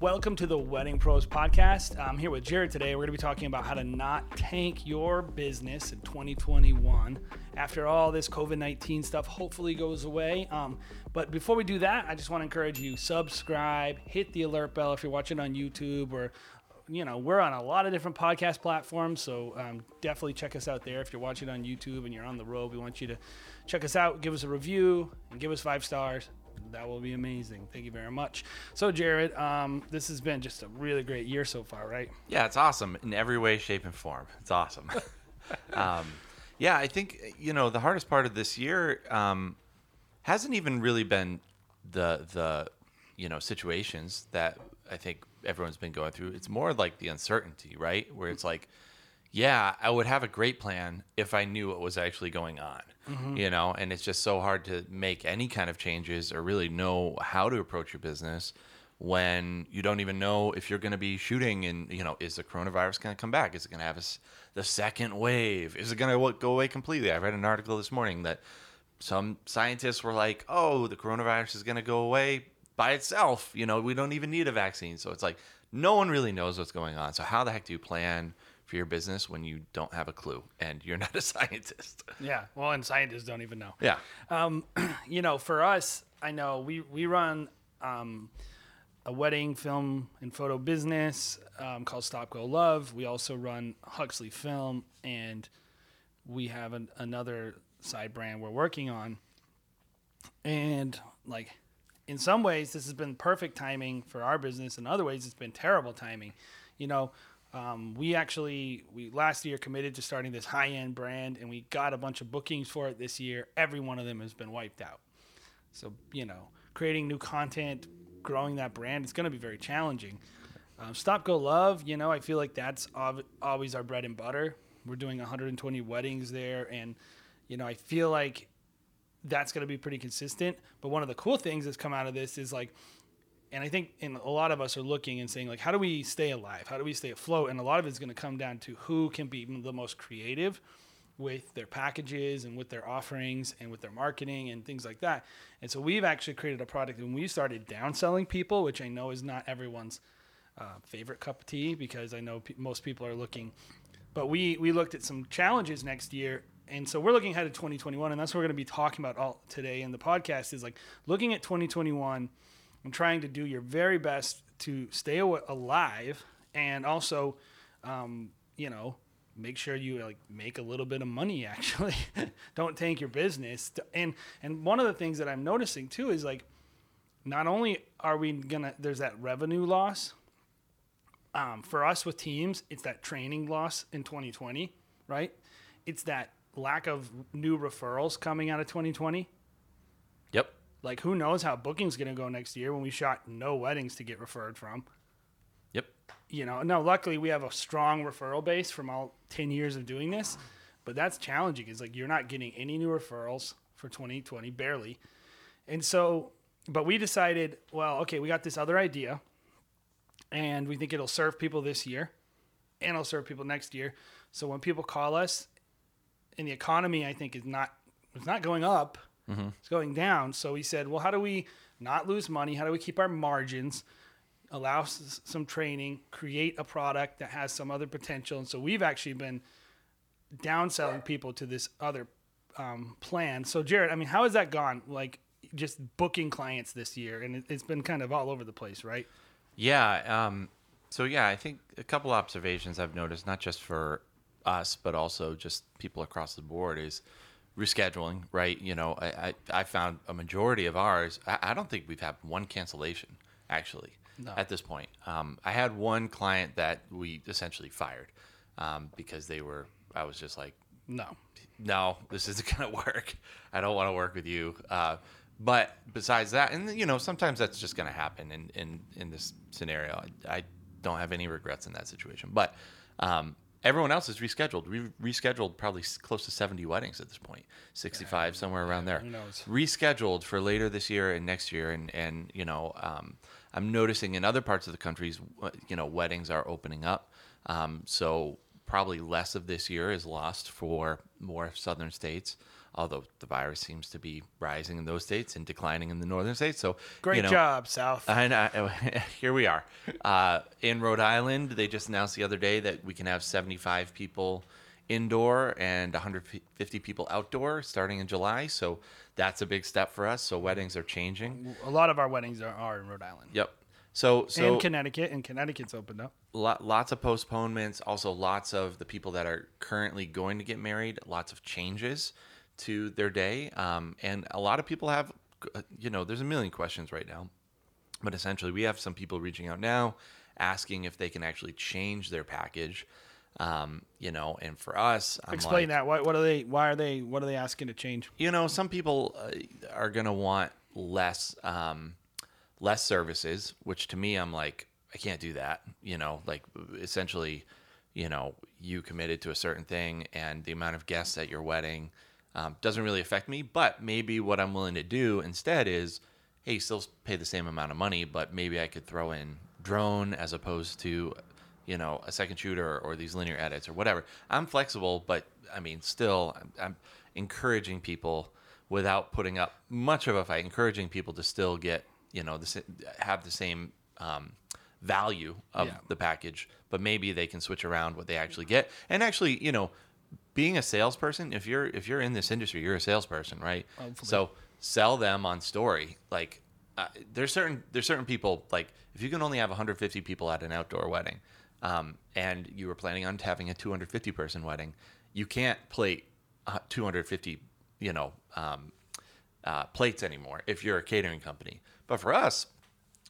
Welcome to the Wedding Pros podcast. I'm here with Jared today. We're going to be talking about how to not tank your business in 2021 after all this COVID 19 stuff hopefully goes away. Um, but before we do that, I just want to encourage you subscribe, hit the alert bell if you're watching on YouTube or you know, we're on a lot of different podcast platforms, so um, definitely check us out there. If you're watching on YouTube and you're on the road, we want you to check us out, give us a review, and give us five stars. That will be amazing. Thank you very much. So, Jared, um, this has been just a really great year so far, right? Yeah, it's awesome in every way, shape, and form. It's awesome. um, yeah, I think you know the hardest part of this year um, hasn't even really been the the you know situations that I think everyone's been going through. It's more like the uncertainty, right? Where it's like, yeah, I would have a great plan if I knew what was actually going on, mm-hmm. you know, and it's just so hard to make any kind of changes or really know how to approach your business when you don't even know if you're going to be shooting and you know is the coronavirus going to come back is it going to have a, the second wave is it going to go away completely i read an article this morning that some scientists were like oh the coronavirus is going to go away by itself. You know, we don't even need a vaccine. So it's like no one really knows what's going on. So how the heck do you plan for your business when you don't have a clue and you're not a scientist? Yeah, well, and scientists don't even know. Yeah. Um, you know, for us, I know we we run um, a wedding film and photo business um, called Stop Go Love. We also run Huxley Film, and we have an, another side brand we're working on. And like in some ways, this has been perfect timing for our business. In other ways, it's been terrible timing. You know, um, we actually we last year committed to starting this high end brand, and we got a bunch of bookings for it this year. Every one of them has been wiped out. So you know, creating new content, growing that brand, it's going to be very challenging. Um, Stop Go Love, you know, I feel like that's always our bread and butter. We're doing 120 weddings there, and you know, I feel like that's going to be pretty consistent. But one of the cool things that's come out of this is like, and I think a lot of us are looking and saying like, how do we stay alive? How do we stay afloat? And a lot of it's going to come down to who can be the most creative with their packages and with their offerings and with their marketing and things like that. And so we've actually created a product and we started downselling people, which I know is not everyone's uh, favorite cup of tea because I know most people are looking. But we we looked at some challenges next year and so we're looking ahead to 2021 and that's what we're going to be talking about all today in the podcast is like looking at 2021 and trying to do your very best to stay alive and also um, you know make sure you like make a little bit of money actually. Don't tank your business. And and one of the things that i'm noticing too is like not only are we gonna there's that revenue loss um, for us with teams it's that training loss in 2020 right? It's that lack of new referrals coming out of 2020. Like, who knows how booking's going to go next year when we shot no weddings to get referred from. Yep. You know, no, luckily we have a strong referral base from all 10 years of doing this, but that's challenging. It's like you're not getting any new referrals for 2020, barely. And so, but we decided, well, okay, we got this other idea and we think it'll serve people this year and it'll serve people next year. So when people call us and the economy I think is not it's not going up. Mm-hmm. It's going down. So we said, well, how do we not lose money? How do we keep our margins? Allow s- some training, create a product that has some other potential. And so we've actually been downselling people to this other um, plan. So Jared, I mean, how has that gone? Like just booking clients this year, and it, has been kind of all over the place, right? Yeah. Um, so yeah, I think a couple observations I've noticed, not just for us, but also just people across the board is rescheduling, right? You know, I, I, I found a majority of ours, I, I, don't think we've had one cancellation actually no. at this point. Um, I had one client that we essentially fired um, because they were, I was just like, no, no, this isn't going to work. I don't want to work with you. Uh, but besides that, and you know, sometimes that's just going to happen in, in, in this scenario. I, I, don't have any regrets in that situation, but, um, everyone else is rescheduled. We've rescheduled probably close to 70 weddings at this point, 65 yeah, somewhere around there. Rescheduled for later this year and next year, and and you know, um, I'm noticing in other parts of the countries, you know, weddings are opening up. Um, so probably less of this year is lost for more southern states. Although the virus seems to be rising in those states and declining in the northern states. So Great you know, job, South. and here we are uh, in Rhode Island. They just announced the other day that we can have 75 people indoor and 150 people outdoor starting in July. So that's a big step for us. So weddings are changing. a lot of our weddings are, are in Rhode Island. Yep. So so and Connecticut, and Connecticut's opened up. lo- lots of postponements. Also, lots of the people that are currently going to get married. Lots of changes to their day, um, and a lot of people have, uh, you know, there's a million questions right now, but essentially, we have some people reaching out now, asking if they can actually change their package. Um, you know, and for us, I'm Explain like, that. What, what are they? Why are they? What are they asking to change? you know, some people uh, are gonna want less um, less services, which to me, I'm like, I can't do that. You know, like essentially, you know, you committed to a certain thing, and the amount of guests at your wedding um, doesn't really affect me. But maybe what I'm willing to do instead is, hey, still pay the same amount of money, but maybe I could throw in drone as opposed to you know a second shooter or these linear edits or whatever i'm flexible but i mean still i'm, I'm encouraging people without putting up much of a fight encouraging people to still get you know the, have the same um, value of Yeah. the package but maybe they can switch around what they actually get and actually you know being a salesperson if you're if you're in this industry you're a salesperson right Hopefully. so sell them on story like uh, there's certain there's certain people like if you can only have 150 people at an outdoor wedding um, and you were planning on having a 250 person wedding you can't plate uh, 250 you know um, uh, plates anymore if you're a catering company but for us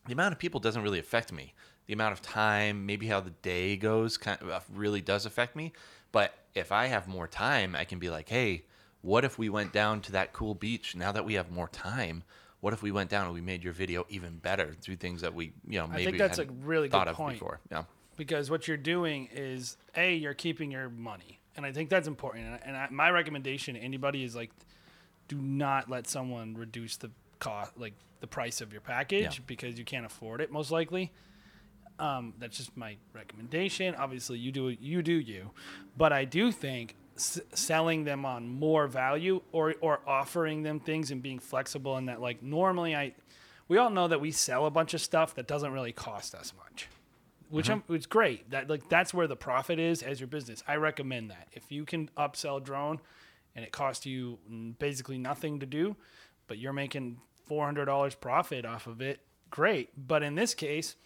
the amount of people doesn't really affect me. The amount of time, maybe how the day goes, kind of uh, really does affect me. But if I have more time, I can be like, hey, what if we went down to that cool beach? Now that we have more time, what if we went down and we made your video even better through things that we, you know, maybe think that's a really good thought of point. before. Yeah. because what you're doing is a you're keeping your money and i think that's important and, and I, my recommendation to anybody is like do not let someone reduce the cost like the price of your package Yeah. because you can't afford it most likely um, that's just my recommendation obviously you do you do you but i do think s- selling them on more value or or offering them things and being flexible in that like normally i we all know that we sell a bunch of stuff that doesn't really cost us much which I'm, it's great. That like that's where the profit is as your business. I recommend that if you can upsell drone, and it costs you basically nothing to do, but you're making four hundred dollars profit off of it. Great, but in this case,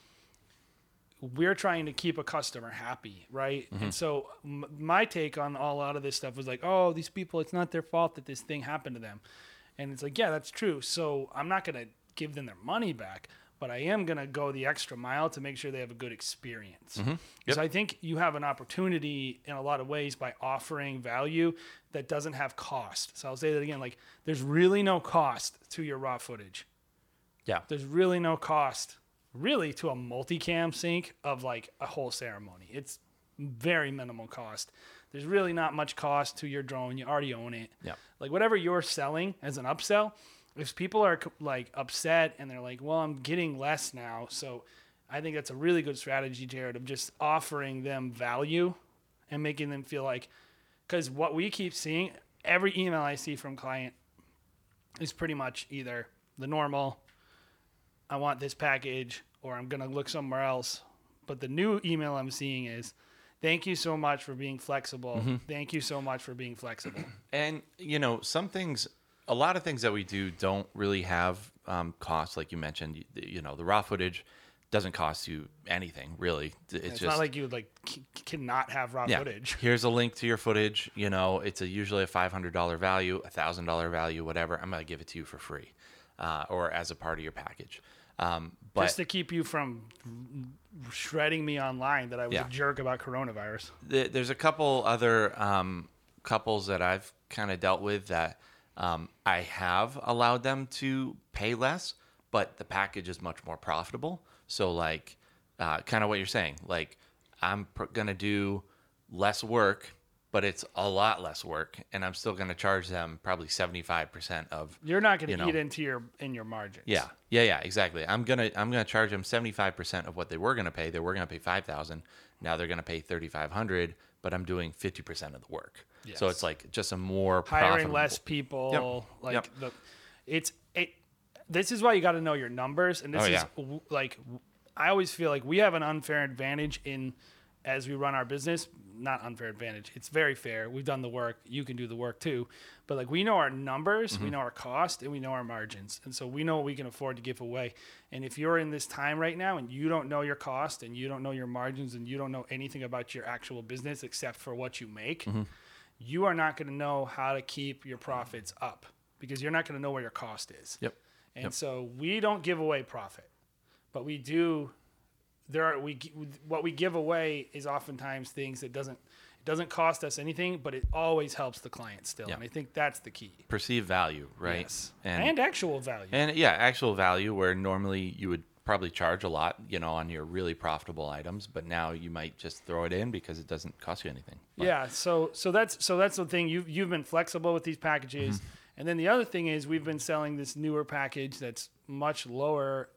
we're trying to keep a customer happy, right? And mm-hmm. so m- my take on all out of this stuff was like, oh, these people, it's not their fault that this thing happened to them, and it's like, yeah, that's true. So I'm not gonna give them their money back, but I am gonna go the extra mile to make sure they have a good experience. Mm-hmm. Yep. So I think you have an opportunity in a lot of ways by offering value that doesn't have cost. So I'll say that again, like there's really no cost to your raw footage Yeah. there's really no cost really to a multicam sync of like a whole ceremony. It's very minimal cost. There's really not much cost to your drone. You already own it. Yeah. like whatever you're selling as an upsell if people are like upset and they're like well i'm getting less now so i think that's a really good strategy jared of just offering them value and making them feel like because what we keep seeing every email i see from client is pretty much either the normal I want this package or I'm going to look somewhere else. But the new email I'm seeing is thank you so much for being flexible. Thank you so much for being flexible. And you know, some things, a lot of things that we do don't really have um, costs, like you mentioned. You, you know, the raw footage doesn't cost you anything really. It's, It's, just not like you would like c- cannot have raw yeah. footage. Here's a link to your footage. You know, it's a usually a five hundred dollar value, a thousand dollar value, whatever. I'm gonna give it to you for free, uh, or as a part of your package. Um, but Just to keep you from shredding me online that I was Yeah. a jerk about coronavirus. there's a couple other um, couples that I've kind of dealt with that um, I have allowed them to pay less, but the package is much more profitable. So, like, uh, kind of what you're saying, like, I'm pr- gonna do less work, but it's a lot less work, and I'm still gonna charge them probably 75% of You're not going to You know. eat into your in your margins. yeah, yeah, yeah, exactly. I'm gonna I'm gonna charge them seventy five percent of what they were gonna pay. They were gonna pay five thousand. Now they're gonna pay thirty five hundred, but I'm doing fifty percent of the work. So it's like just a more hiring profitable- less people. Like Yep. the, it's it. This is why you got to know your numbers, and this Oh, is yeah. w- like i always feel like we have an unfair advantage in as we run our business. Not unfair advantage. It's very fair. We've done the work. You can do the work too. But like we know our numbers, Mm-hmm. we know our cost, and we know our margins, and so we know what we can afford to give away. And if you're in this time right now and you don't know your cost and you don't know your margins and you don't know anything about your actual business except for what you make, Mm-hmm. you are not going to know how to keep your profits up because you're not going to know where your cost is. Yep. And Yep. so we don't give away profit, but we do. There are we what we give away is oftentimes things that doesn't it doesn't cost us anything, but it always helps the client still. Yeah. And I think that's the key. perceived value, right? Yes. And, actual value. And yeah, actual value where normally you would probably charge a lot, you know, on your really profitable items, but now you might just throw it in because it doesn't cost you anything. But Yeah, so so that's so that's the thing. You've you've been flexible with these packages, Mm-hmm. and then the other thing is we've been selling this newer package that's much lower.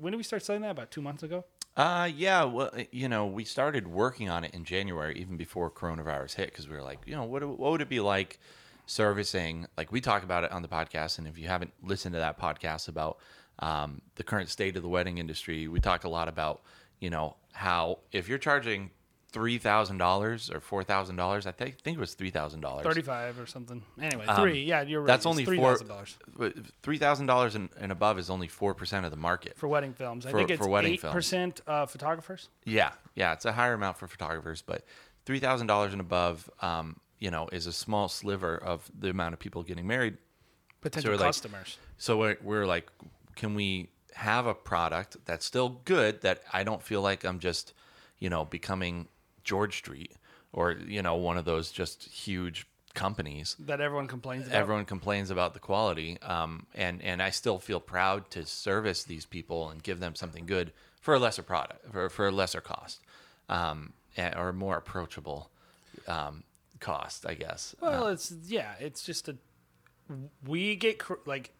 When did we start selling that? About two months ago. Uh, yeah, well, you know, we started working on it in January, even before coronavirus hit, because we were like, you know, what, what would it be like servicing? Like we talk about it on the podcast, and if you haven't listened to that podcast about um, the current state of the wedding industry, we talk a lot about, you know, how if you're charging three thousand dollars or four thousand dollars, I think think it was three thousand dollars. Thirty-five or something. Anyway, three. Yeah, you're right. Um, That's It's only four. $3,000 Three thousand dollars and above is only four percent of the market. for wedding films. I For- think it's eight percent uh, photographers. Yeah, yeah, it's a higher amount for photographers, but three thousand dollars and above, um, you know, is a small sliver of the amount of people getting married. Potential like- customers. So we're, we're like, can we have a product that's still good that I don't feel like I'm just, you know, becoming George Street or you know one of those just huge companies that everyone complains about. everyone complains about the quality um, and and i still feel proud to service these people and give them something good for a lesser product for, for a lesser cost um, and, or more approachable um, cost i guess Well, it's yeah, it's just a we get cr- like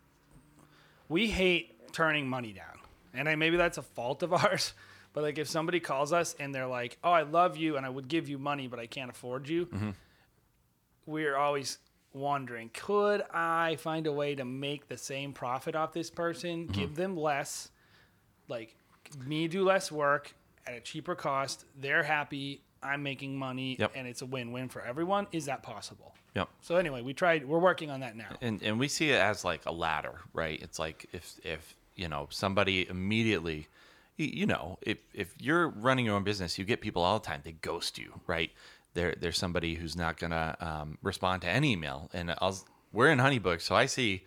we hate turning money down, and I, maybe that's a fault of ours. But like, if somebody calls us and they're like, "Oh, I love you, and I would give you money, but I can't afford you," mm-hmm. we're always wondering, could I find a way to make the same profit off this person, mm-hmm. give them less, like me do less work at a cheaper cost? They're happy. I'm making money, Yep. and it's a win-win for everyone. Is that possible? yep So anyway, we tried. We're working on that now. and and we see it as like a ladder, right? It's like if if you know somebody immediately, you know, if if you're running your own business, you get people all the time. They ghost you, right? There there's somebody who's not gonna um, respond to any email, and I'll we're in Honeybook, so I see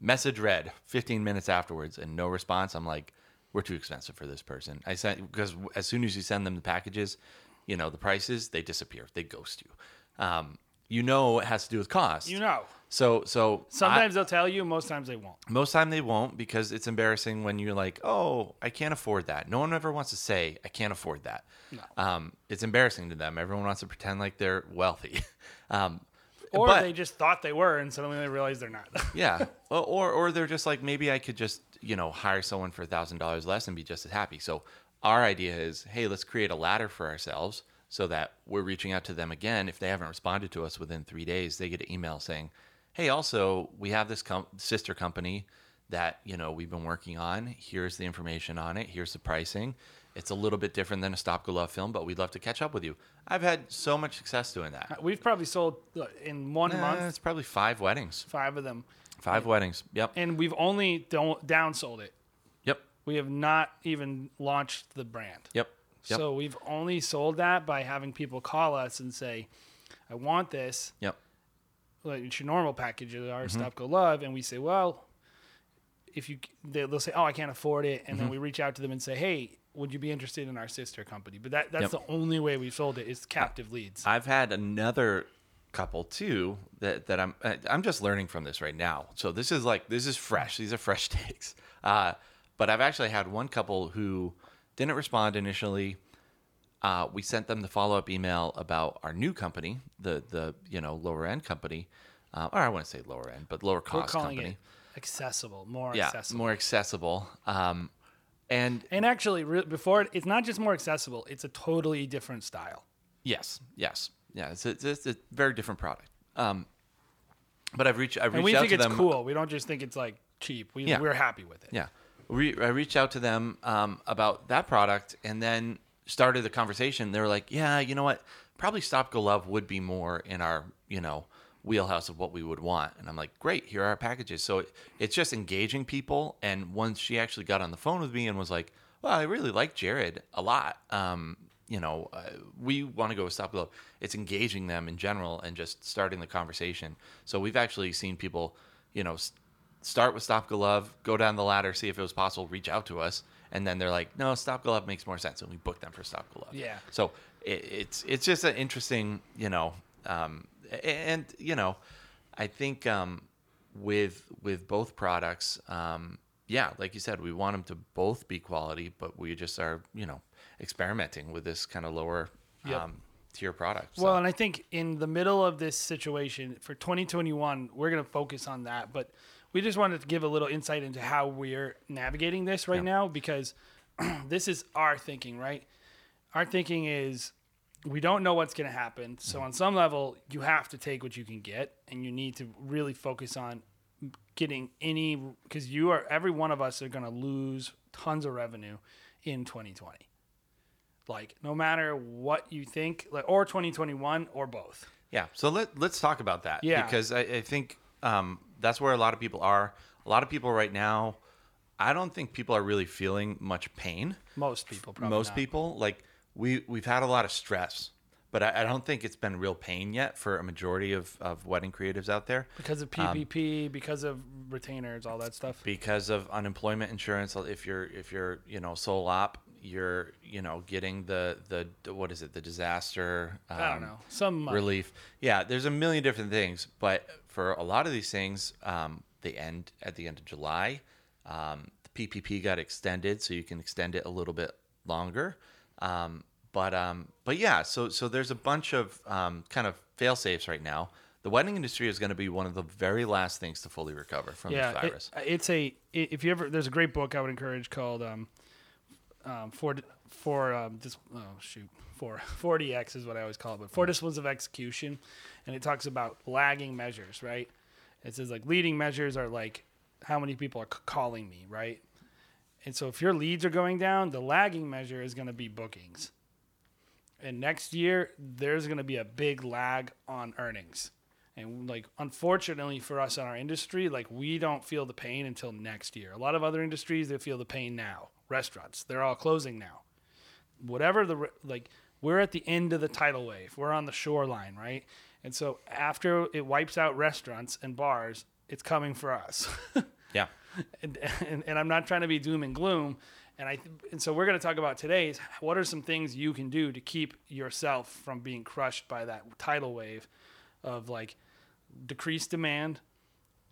message read 15 minutes afterwards and no response. I'm like, we're too expensive for this person. I sent because as soon as you send them the packages, you know the prices they disappear, they ghost you. Um, you know it has to do with cost. You know, So so I- sometimes they'll tell you. Most times they won't. most time they won't because it's embarrassing when you're like, oh, I can't afford that. No one ever wants to say I can't afford that. No. Um, it's embarrassing to them. Everyone wants to pretend like they're wealthy. um, Or but- they just thought they were, and suddenly they realize they're not. yeah, or, or or they're just like maybe I could just you know hire someone for a thousand dollars less and be just as happy. So our idea is, hey, let's create a ladder for ourselves so that we're reaching out to them again. If they haven't responded to us within three days, they get an email saying, hey, also we have this com- sister company that you know we've been working on. Here's the information on it. Here's the pricing. It's a little bit different than a Stop Go Love film, but we'd love to catch up with you. I've had so much success doing that. We've probably sold uh, in one Uh, month it's probably five weddings. five of them, Five weddings. Yep. and we've only don't downsold it. Yep. We have not even launched the brand. Yep. Yep. So we've only sold that by having people call us and say, "I want this." Yep. Like it's your normal package of our Mm-hmm. Stop Go Love, and we say, "Well, if you," they- they'll say, "Oh, I can't afford it," and then Mm-hmm. we reach out to them and say, "Hey, would you be interested in our sister company?" But that that's Yep. the only way we've sold it is captive leads. I've had another couple too that that I'm I'm just learning from this right now. So this is like this is fresh. These are fresh takes. Uh, but I've actually had one couple who didn't respond initially. Uh, we sent them the follow up email about our new company, the the you know lower end company, uh, or I want to say lower end, but lower cost company. accessible, more yeah, accessible. more accessible. Um, and And actually, re- before it- it's not just more accessible; it's a totally different style. Yes, yes. yeah, it's, it's, it's a very different product. Um, but I've reached I've And we out think to it's them. cool. We don't just think it's like cheap. We Yeah. we're happy with it. Yeah. We, I reached out to them um, about that product and then started the conversation. They were like, yeah, you know what? Probably Stop Go Love would be more in our, you know, wheelhouse of what we would want. And I'm like, great, here are our packages. So it, it's just engaging people. And once she actually got on the phone with me and was like, well, I really like Jared a lot. Um, you know, uh, we want to go with Stop Go Love. It's engaging them in general and just starting the conversation. So we've actually seen people, you know, s- start with Stop Go Love, go down the ladder, see if it was possible, reach out to us, and then they're like, "No, Stop Go Love makes more sense," and we book them for Stop Go Love. Yeah. So it, it's it's just an interesting, you know, um, and you know, I think um, with with both products, um, yeah, like you said, we want them to both be quality, but we just are, you know, experimenting with this kind of lower Yep. um, tier product. So, Well, and I think in the middle of this situation for 2021, we're going to focus on that. But we just wanted to give a little insight into how we're navigating this right Yeah. now because this is our thinking, right? Our thinking is we don't know what's going to happen. So, Mm-hmm. on some level, you have to take what you can get and you need to really focus on getting any because you are every one of us are going to lose tons of revenue in 2020 like no matter what you think like or 2021 or both Yeah. So let let's talk about that. Yeah. Because I, I think um, that's where a lot of people are. A lot of people right now, I don't think people are really feeling much pain. most people probably Most not. people, like we we've had a lot of stress, but I, I don't think it's been real pain yet for a majority of, of wedding creatives out there because of Um, ppp because of retainers all that stuff because of unemployment insurance. If you're if you're you know sole op, you're you know getting the the what is it the disaster um, i don't know some money. relief. Yeah, there's a million different things, but for a lot of these things, um, they end at the end of July. Um, the PPP got extended, so you can extend it a little bit longer. Um, but um, but yeah, so so there's a bunch of um, kind of fail safes right now. The wedding industry is going to be one of the very last things to fully recover from yeah this it- virus. it's a if you ever there's a great book i would encourage called um um for um this oh shoot for 4DX is what i always call it but four disciplines of execution and it talks about lagging measures right? It says like leading measures are like how many people are c- calling me right? And so if your leads are going down the lagging measure is going to be bookings. And next year there's going to be a big lag on earnings. And like unfortunately for us in our industry like we don't feel the pain until next year. A lot of other industries they feel the pain now. Restaurants they're all closing now whatever the like we're at the end of the tidal wave we're on the shoreline right and so after it wipes out restaurants and bars it's coming for us yeah, and, and, and I'm not trying to be doom and gloom. And I and so we're going to talk about today is what are some things you can do to keep yourself from being crushed by that tidal wave of like decreased demand,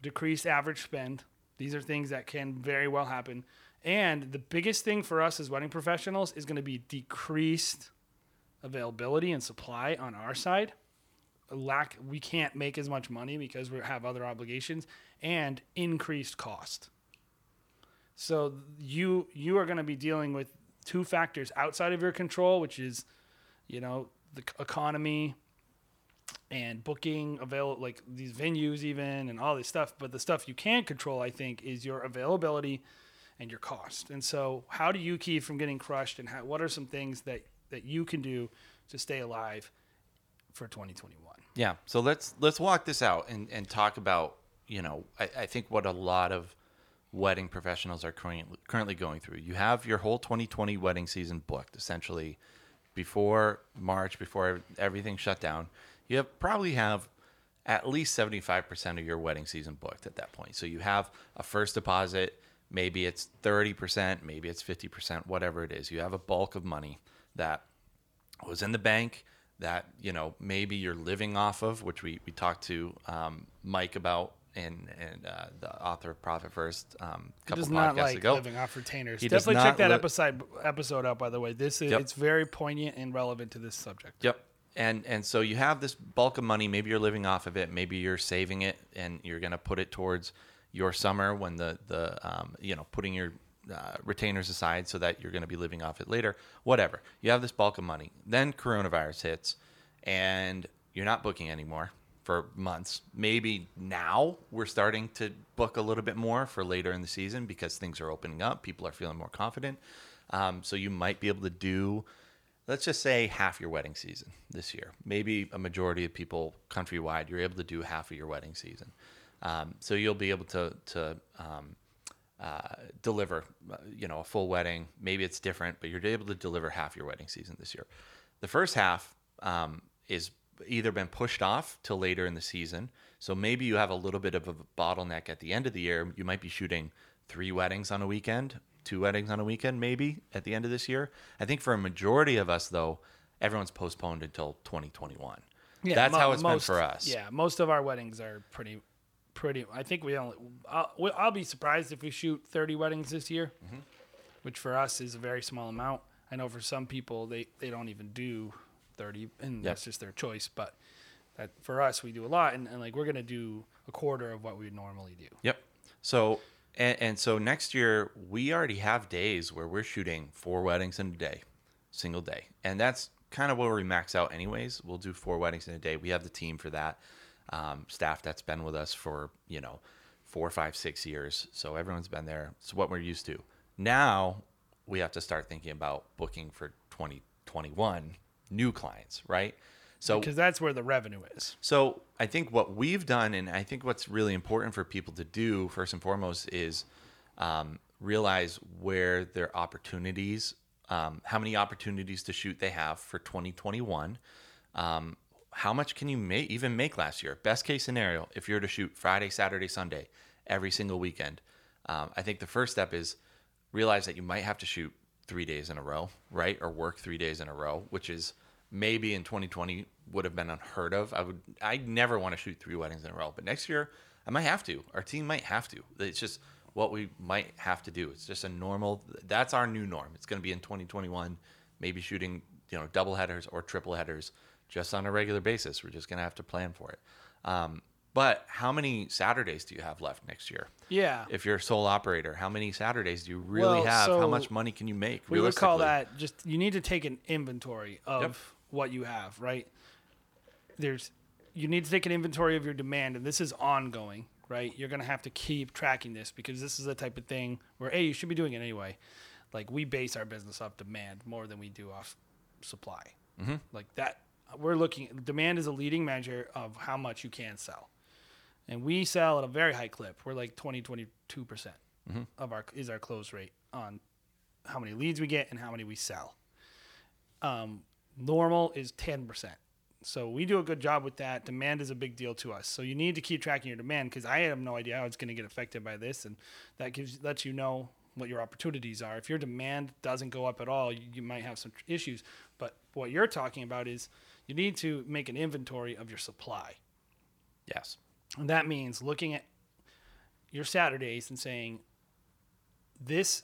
decreased average spend. These are things that can very well happen. And the biggest thing for us as wedding professionals is going to be decreased availability and supply on our side. Lack we can't make as much money because we have other obligations and increased cost. So you you are going to be dealing with two factors outside of your control which is you know the economy and booking avail like these venues even and all this stuff. But the stuff you can control i think is your availability and your cost and so how do you keep from getting crushed and how, what are some things that that you can do to stay alive for 2021 yeah. So let's let's walk this out and, and talk about you know I, I think what a lot of wedding professionals are currently currently going through. You have your whole 2020 wedding season booked essentially before March, before everything shut down. You have probably have at least 75% of your wedding season booked at that point. So you have a first deposit, maybe it's 30%, maybe it's 50%, whatever it is. You have a bulk of money that was in the bank that you know maybe you're living off of, which we, we talked to um, Mike about and and uh, the author of Profit First um, couple does podcasts not like ago. living off retainers. He Definitely check that li- episode episode out. By the way, this is Yep. it's very poignant and relevant to this subject. Yep. And and so you have this bulk of money. Maybe you're living off of it. Maybe you're saving it, and you're going to put it towards your summer when the the um, you know putting your uh, retainers aside so that you're going to be living off it later. Whatever. You have this bulk of money. Then coronavirus hits, and you're not booking anymore for months. Maybe now we're starting to book a little bit more for later in the season because things are opening up. People are feeling more confident. Um, so you might be able to do, let's just say, half your wedding season this year. Maybe a majority of people countrywide, you're able to do half of your wedding season. Um, so you'll be able to to um, uh, deliver, you know, a full wedding. Maybe it's different, but you're able to deliver half your wedding season this year. The first half um, is either been pushed off till later in the season. So maybe you have a little bit of a bottleneck at the end of the year. You might be shooting three weddings on a weekend, two weddings on a weekend, maybe at the end of this year. I think for a majority of us, though, everyone's postponed until 2021. Yeah, That's mo- how it's most- been for us. Yeah, most of our weddings are pretty, pretty. I think we only. I'll, I'll be surprised if we shoot 30 weddings this year, Mm-hmm. which for us is a very small amount. I know for some people they they don't even do 30, and that's just their choice. But that for us, we do a lot, and, and like we're gonna do a quarter of what we would normally do. Yep. So and, and so next year we already have days where we're shooting four weddings in a day, single day, and that's kind of where we max out. Anyways, we'll do four weddings in a day. We have the team for that, um, staff that's been with us for you know four, five, six years. So everyone's been there. It's what we're used to. Now we have to start thinking about booking for 2021 new clients, right? So Because that's where the revenue is. so I think what we've done, and I think what's really important for people to do, first and foremost, is um, realize where their opportunities, um, how many opportunities to shoot they have for 2021. Um, how much can you make, even make last year? Best case scenario, if you're to shoot Friday, Saturday, Sunday, every single weekend, um, I think the first step is realize that you might have to shoot three days in a row, right? Or work three days in a row, which is maybe in 2020 would have been unheard of. I would, I never want to shoot three weddings in a row, but next year I might have to. Our team might have to. It's just what we might have to do. It's just a normal. That's our new norm. It's going to be in 2021, maybe shooting you know double headers or triple headers just on a regular basis. We're just going to have to plan for it. Um, but how many Saturdays do you have left next year? Yeah. if you're a sole operator, how many Saturdays do you really Well, have? how much money can you make? we would call that just you need to take an inventory of Yep. what you have right there's you need to take an inventory of your demand and this is ongoing right you're going to have to keep tracking this because this is the type of thing where hey you should be doing it anyway like we base our business off demand more than we do off supply mm-hmm. like that we're looking demand is a leading measure of how much you can sell and we sell at a very high clip we're like 20 22 percent of our is our close rate on how many leads we get and how many we sell. Um, normal is 10%. So we do a good job with that. Demand is a big deal to us. So you need to keep tracking your demand because I have no idea how it's going to get affected by this, and that gives lets you know what your opportunities are. If your demand doesn't go up at all, you, you might have some tr- issues. But what you're talking about is you need to make an inventory of your supply. Yes. And that means looking at your Saturdays and saying, this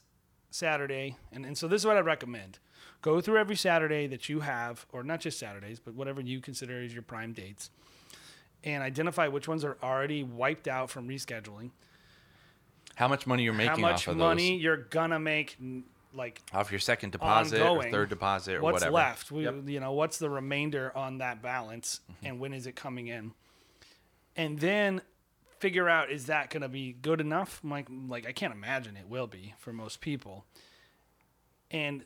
Saturday, and, and so this is what I recommend. Go through every Saturday that you have, or not just Saturdays, but whatever you consider as your prime dates, and identify which ones are already wiped out from rescheduling. How much money you're making how much money those? you're gonna make, like Off your second deposit or third deposit or what's whatever. left we, Yep. you know what's the remainder on that balance mm-hmm. and when is it coming in and then figure out is that going to be good enough I'm like like i can't imagine it will be for most people and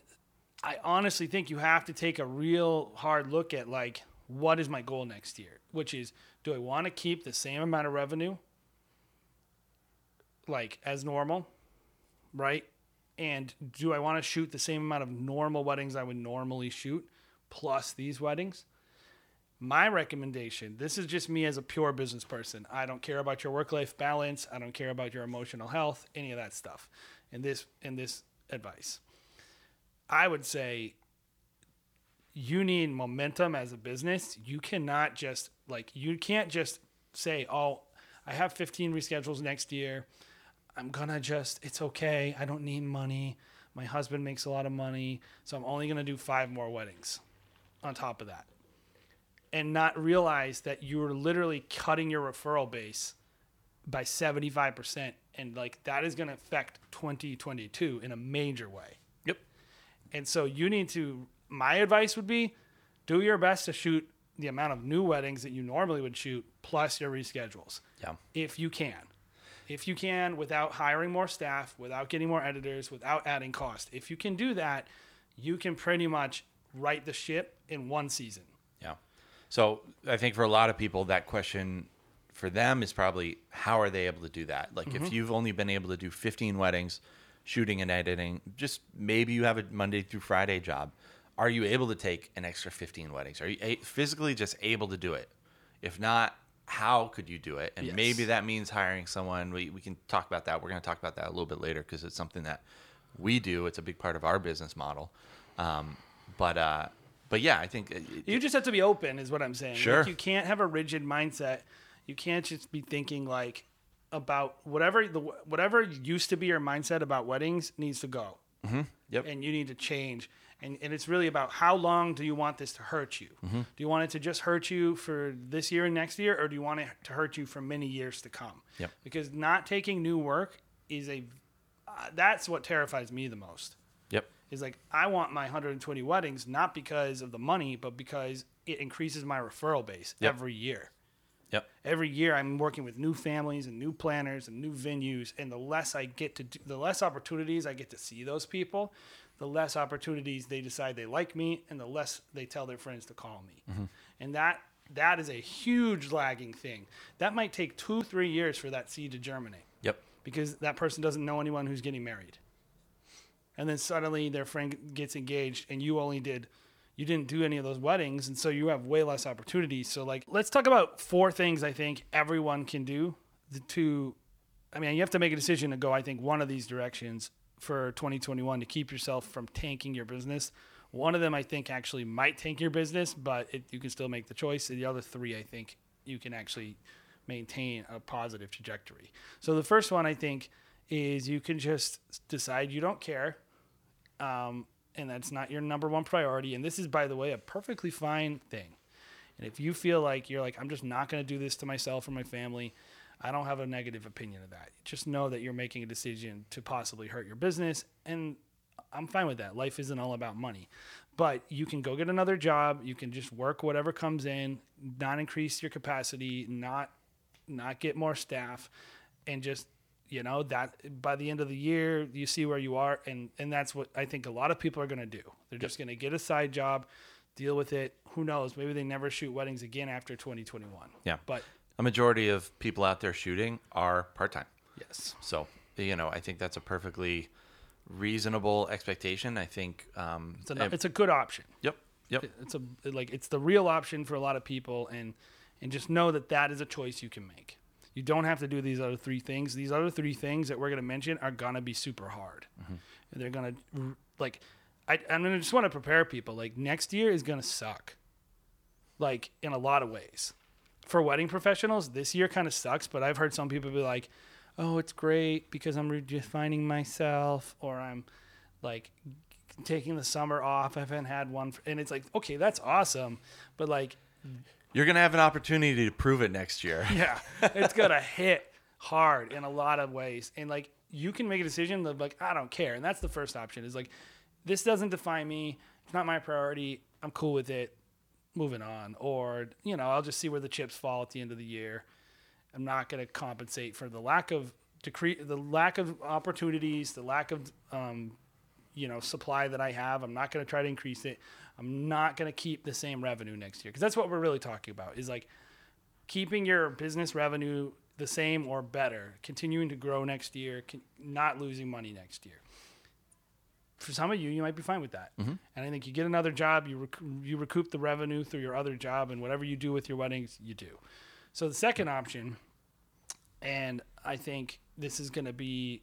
i honestly think you have to take a real hard look at like what is my goal next year which is do i want to keep the same amount of revenue like as normal right? And do I want to shoot the same amount of normal weddings I would normally shoot plus these weddings? My recommendation, this is just me as a pure business person. I don't care about your work life balance, I don't care about your emotional health, any of that stuff. In this in this advice. I would say you need momentum as a business. You cannot just like you can't just say, "Oh, I have 15 reschedules next year. I'm gonna just, it's okay. I don't need money. My husband makes a lot of money, so I'm only gonna do five more weddings on top of that. And not realize that you're literally cutting your referral base by 75%. And like that is gonna affect 2022 in a major way. Yep. And so you need to, my advice would be do your best to shoot the amount of new weddings that you normally would shoot plus your reschedules Yeah. if you can. If you can, without hiring more staff, without getting more editors, without adding cost. If you can do that, you can pretty much right the ship in one season. Yeah. So I think for a lot of people, that question for them is probably how are they able to do that? Like Mm-hmm. if you've only been able to do 15 weddings, shooting and editing, just maybe you have a Monday through Friday job. Are you able to take an extra 15 weddings? Are you a- physically just able to do it? If not, how could you do it? And Yes. maybe that means hiring someone. We, we can talk about that. We're going to talk about that a little bit later because it's something that we do. It's a big part of our business model. Um, but uh, but yeah, I think it- You just have to be open, is what I'm saying. Sure. Like, you can't have a rigid mindset. You can't just be thinking like about whatever the whatever used to be your mindset about weddings needs to go. Yep. And you need to change. And, and it's really about how long do you want this to hurt you? Mm-hmm. Do you want it to just hurt you for this year and next year, or do you want it to hurt you for many years to come? Yep. Because not taking new work is a uh, that's what terrifies me the most Yep. is like I want my 120 weddings not because of the money, but because it increases my referral base Yep. every year. Yep. Every year, I'm working with new families and new planners and new venues, and the less I get to, do, the less opportunities I get to see those people, the less opportunities they decide they like me, and the less they tell their friends to call me. Mm-hmm. And that that is a huge lagging thing. That might take two, three years for that seed to germinate Yep. because that person doesn't know anyone who's getting married. And then suddenly their friend gets engaged and you only did you didn't do any of those weddings and so you have way less opportunities. So like let's talk about four things I think everyone can do to I mean, you have to make a decision to go I think one of these directions for 2021 to keep yourself from tanking your business. One of them I think actually might tank your business, but it, you can still make the choice. The other three I think you can actually maintain a positive trajectory. So the first one I think is you can just decide you don't care, um, and that's not your number one priority. And this is, by the way, a perfectly fine thing. And if you feel like you're like, I'm just not going to do this to myself or my family, I don't have a negative opinion of that. Just know that you're making a decision to possibly hurt your business, and I'm fine with that. Life isn't all about money, but you can go get another job. You can just work whatever comes in, not increase your capacity, not not get more staff, and just you know that by the end of the year you see where you are, and and that's what I think a lot of people are going to do. They're just going to get a side job, deal with it. Who knows? Maybe they never shoot weddings again after 2021. Yeah. but A majority of people out there shooting are part time. yes, So, you know, I think that's a perfectly reasonable expectation. I think. Um, it's a it's a good option. yep. Yep. it's a like it's the real option for a lot of people and and just know that that is a choice you can make you don't have to do these other three things these other three things that we're going to mention are going to be super hard and they're going to like I, i'm going to just want to prepare people like next year is going to suck like in a lot of ways for wedding professionals this year kind of sucks but i've heard some people be like oh it's great because i'm redefining myself or i'm like taking the summer off. I haven't had one, for, and it's like, okay, that's awesome, but like, You're gonna have an opportunity to prove it next year. yeah, it's gonna hit hard in a lot of ways, and like, you can make a decision of like, I don't care, and that's the first option. Is like, this doesn't define me. It's not my priority. I'm cool with it. Moving on, or you know, I'll just see where the chips fall at the end of the year. I'm not going to compensate for the lack of decree, the lack of opportunities, the lack of um, you know supply that I have. I'm not going to try to increase it. I'm not going to keep the same revenue next year because that's what we're really talking about. Is like keeping your business revenue the same or better, continuing to grow next year, not losing money next year. For some of you, you might be fine with that. And I think you get another job, you rec- you recoup the revenue through your other job, and whatever you do with your weddings, you do. So the second option, and I think this is going to be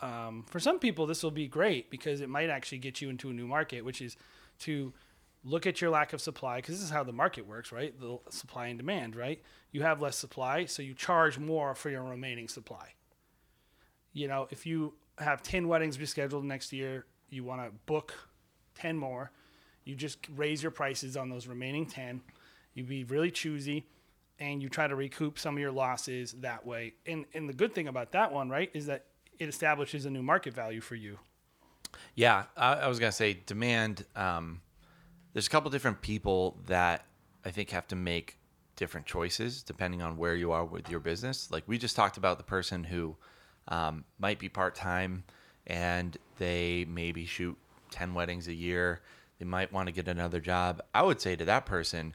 um, for some people this will be great because it might actually get you into a new market, which is to look at your lack of supply because this is how the market works, right? The supply and demand, right? You have less supply, so you charge more for your remaining supply. You know, if you have 10 weddings rescheduled next year, you want to book 10 more, you just raise your prices on those remaining 10. You be really choosy and you try to recoup some of your losses that way. And and the good thing about that one, right, is that it establishes a new market value for you. Yeah, I, I was gonna say demand. Um, there's a couple different people that I think, have to make different choices depending on where you are with your business. Like we just talked about the person who um, might be part time and they maybe shoot 10 weddings a year. They might want to get another job. I would say to that person,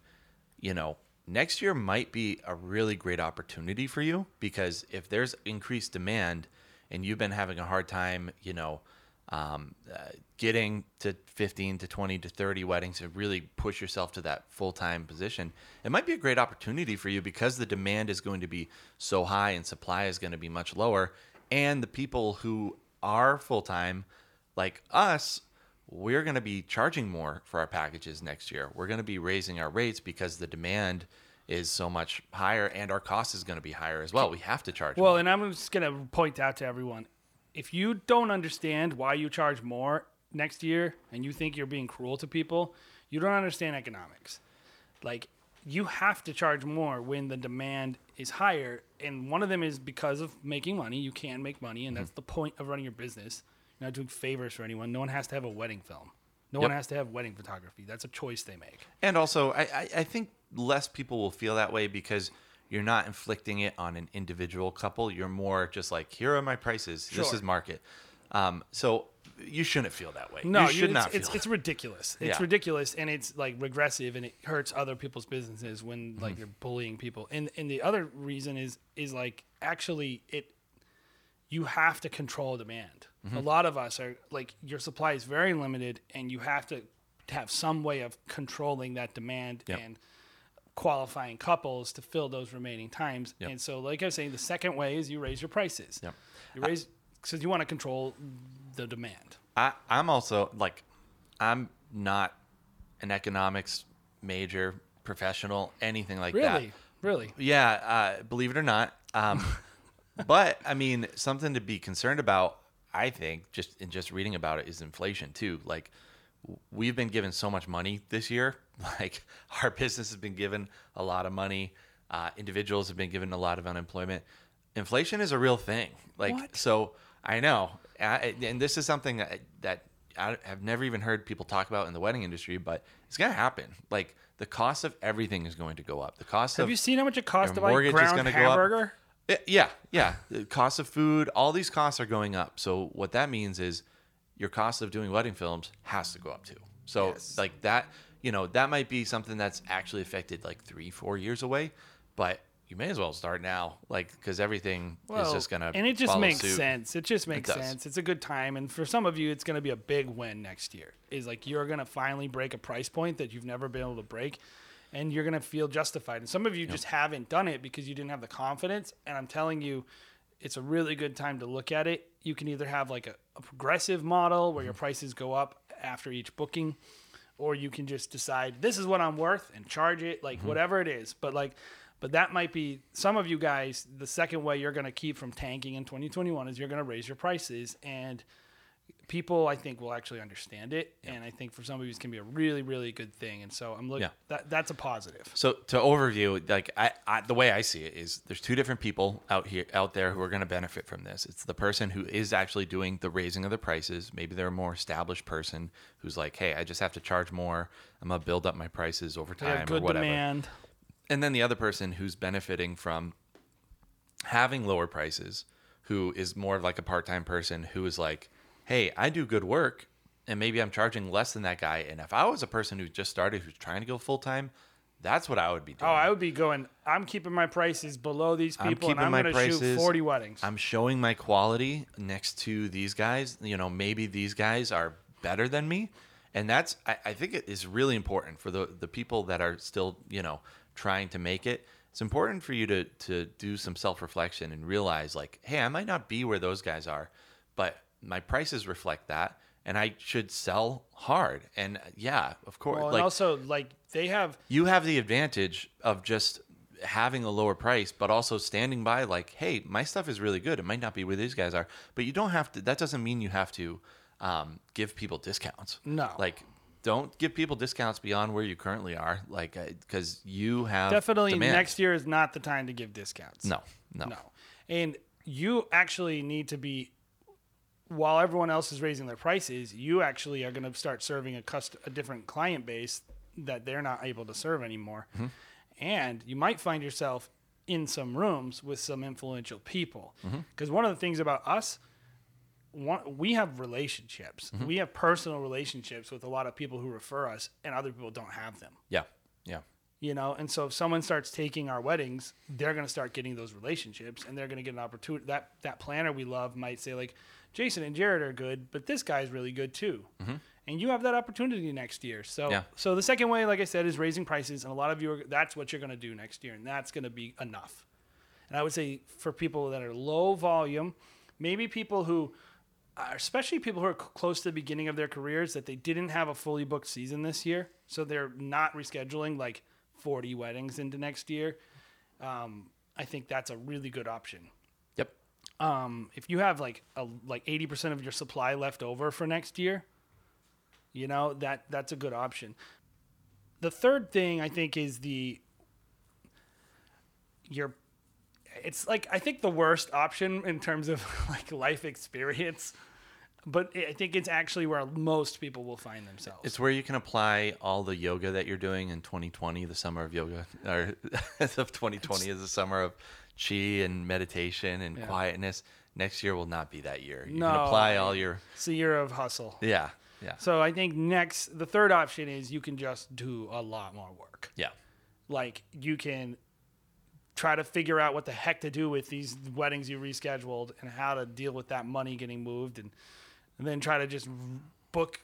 you know, next year might be a really great opportunity for you because if there's increased demand and you've been having a hard time, you know, um, uh, getting to 15 to 20 to 30 weddings and really push yourself to that full-time position it might be a great opportunity for you because the demand is going to be so high and supply is going to be much lower and the people who are full-time like us we're going to be charging more for our packages next year we're going to be raising our rates because the demand is so much higher and our cost is going to be higher as well we have to charge Well, more. and I'm just going to point out to everyone if you don't understand why you charge more next year and you think you're being cruel to people, you don't understand economics. Like, you have to charge more when the demand is higher. And one of them is because of making money. You can make money, and that's Mm-hmm. the point of running your business. You're not doing favors for anyone. No one has to have a wedding film. No one has to have wedding photography. That's a choice they make. And also, I, I, I think less people will feel that way because you're not inflicting it on an individual couple. You're more just like, here are my prices. This is market. Um, so you shouldn't feel that way. No, you should it's, not feel. It's, it's ridiculous. It's Yeah. ridiculous, and it's like regressive, and it hurts other people's businesses when Mm-hmm. like you're bullying people. And and the other reason is is like actually it, you have to control demand. Mm-hmm. A lot of us are like your supply is very limited, and you have to have some way of controlling that demand Yep. and qualifying couples to fill those remaining times. Yep. And so, like I was saying, the second way is you raise your prices. Yep. You raise because you want to control the demand. I, I'm also like, I'm not an economics major, professional, anything like that. Really, really. Yeah, uh, believe it or not. Um, but I mean, something to be concerned about. I think just in just reading about it is inflation too. Like we've been given so much money this year. Like our business has been given a lot of money. Uh, individuals have been given a lot of unemployment. Inflation is a real thing. Like What? so, I know, I, and this is something that, that I have never even heard people talk about in the wedding industry, but it's gonna happen. Like the cost of everything is going to go up. The cost Have of you seen how much it costs to buy mortgage is ground gonna go up. hamburger? Yeah, yeah. The cost of food, all these costs are going up. So what that means is your cost of doing wedding films has to go up too. So Yes. like that, you know, that might be something that's actually affected like three, four years away, but you may as well start now, like because everything is just gonna and it just makes suit. sense. It just makes does. sense. It's a good time, and for some of you, it's going to be a big win next year. Is like you're going to finally break a price point that you've never been able to break, and you're going to feel justified. And some of you just haven't done it because you didn't have the confidence. And I'm telling you, it's a really good time to look at it. You can either have like a, a progressive model where Mm-hmm. your prices go up after each booking, or you can just decide this is what I'm worth and charge it like Mm-hmm. whatever it is. But like, but that might be some of you guys. The second way you're going to keep from tanking in 2021 is you're going to raise your prices and. People, I think, will actually understand it, and I think for some of you, it's gonna be a really, really good thing. And so I'm looking. Yeah. That that's a positive. So to overview, like I, I, the way I see it is, there's two different people out here, out there who are going to benefit from this. It's the person who is actually doing the raising of the prices. Maybe they're a more established person who's like, hey, I just have to charge more. I'm gonna build up my prices over time or good whatever. demand. And then the other person who's benefiting from having lower prices, who is more of like a part-time person who is like, hey, I do good work, and maybe I'm charging less than that guy. And if I was a person who just started who's trying to go full time, that's what I would be doing. Oh, I would be going. I'm keeping my prices below these people I'm people, and keeping I'm my going to shoot prices. 40 weddings. I'm showing my quality next to these guys. You know, maybe these guys are better than me. And that's, I, I think it is really important for the, the people that are still, you know, trying to make it. It's important for you to, to do some self reflection and realize, like, hey, I might not be where those guys are, but my prices reflect that. And I should sell hard. And uh, yeah, of course. well, and like, also, like they have you have the advantage of just having a lower price, but also standing by like, hey, my stuff is really good. It might not be where these guys are, but you don't have to. That doesn't mean you have to um, give people discounts. No. like don't give people discounts beyond where you currently are, like because you have definitely demand. next year is not the time to give discounts. No, no, no, and you actually need to be. While everyone else is raising their prices, you actually are going to start serving a cust- a different client base that they're not able to serve anymore. Mm-hmm. And you might find yourself in some rooms with some influential people. Mm-hmm. Because one of the things about us, one, we have relationships. Mm-hmm. We have personal relationships with a lot of people who refer us, and other people don't have them. Yeah. Yeah. You know, and so if someone starts taking our weddings, they're going to start getting those relationships, and they're going to get an opportunity. That that planner we love might say like, Jason and Jared are good, but this guy's really good too. And you have that opportunity next year. So, Mm-hmm. Yeah. so the second way, like I said, is raising prices, and a lot of you are. That's what you're going to do next year, and that's going to be enough. And I would say for people that are low volume, maybe people who, especially people who are close to the beginning of their careers, that they didn't have a fully booked season this year, so they're not rescheduling like 40 weddings into next year. Um, I think that's a really good option. Yep. Um, if you have like a like 80% of your supply left over for next year, you know that that's a good option. The third thing I think is the your it's like I think the worst option in terms of like life experience, but I think it's actually where most people will find themselves. It's where you can apply all the yoga that you're doing in 2020, the summer of yoga, or of 2020 is the summer of chi and meditation and Yeah. quietness. Next year will not be that year. You No. can apply all your it's a year of hustle. yeah, yeah, So I think next the third option is you can just do a lot more work. yeah, like you can try to figure out what the heck to do with these weddings you rescheduled and how to deal with that money getting moved and, and then try to just book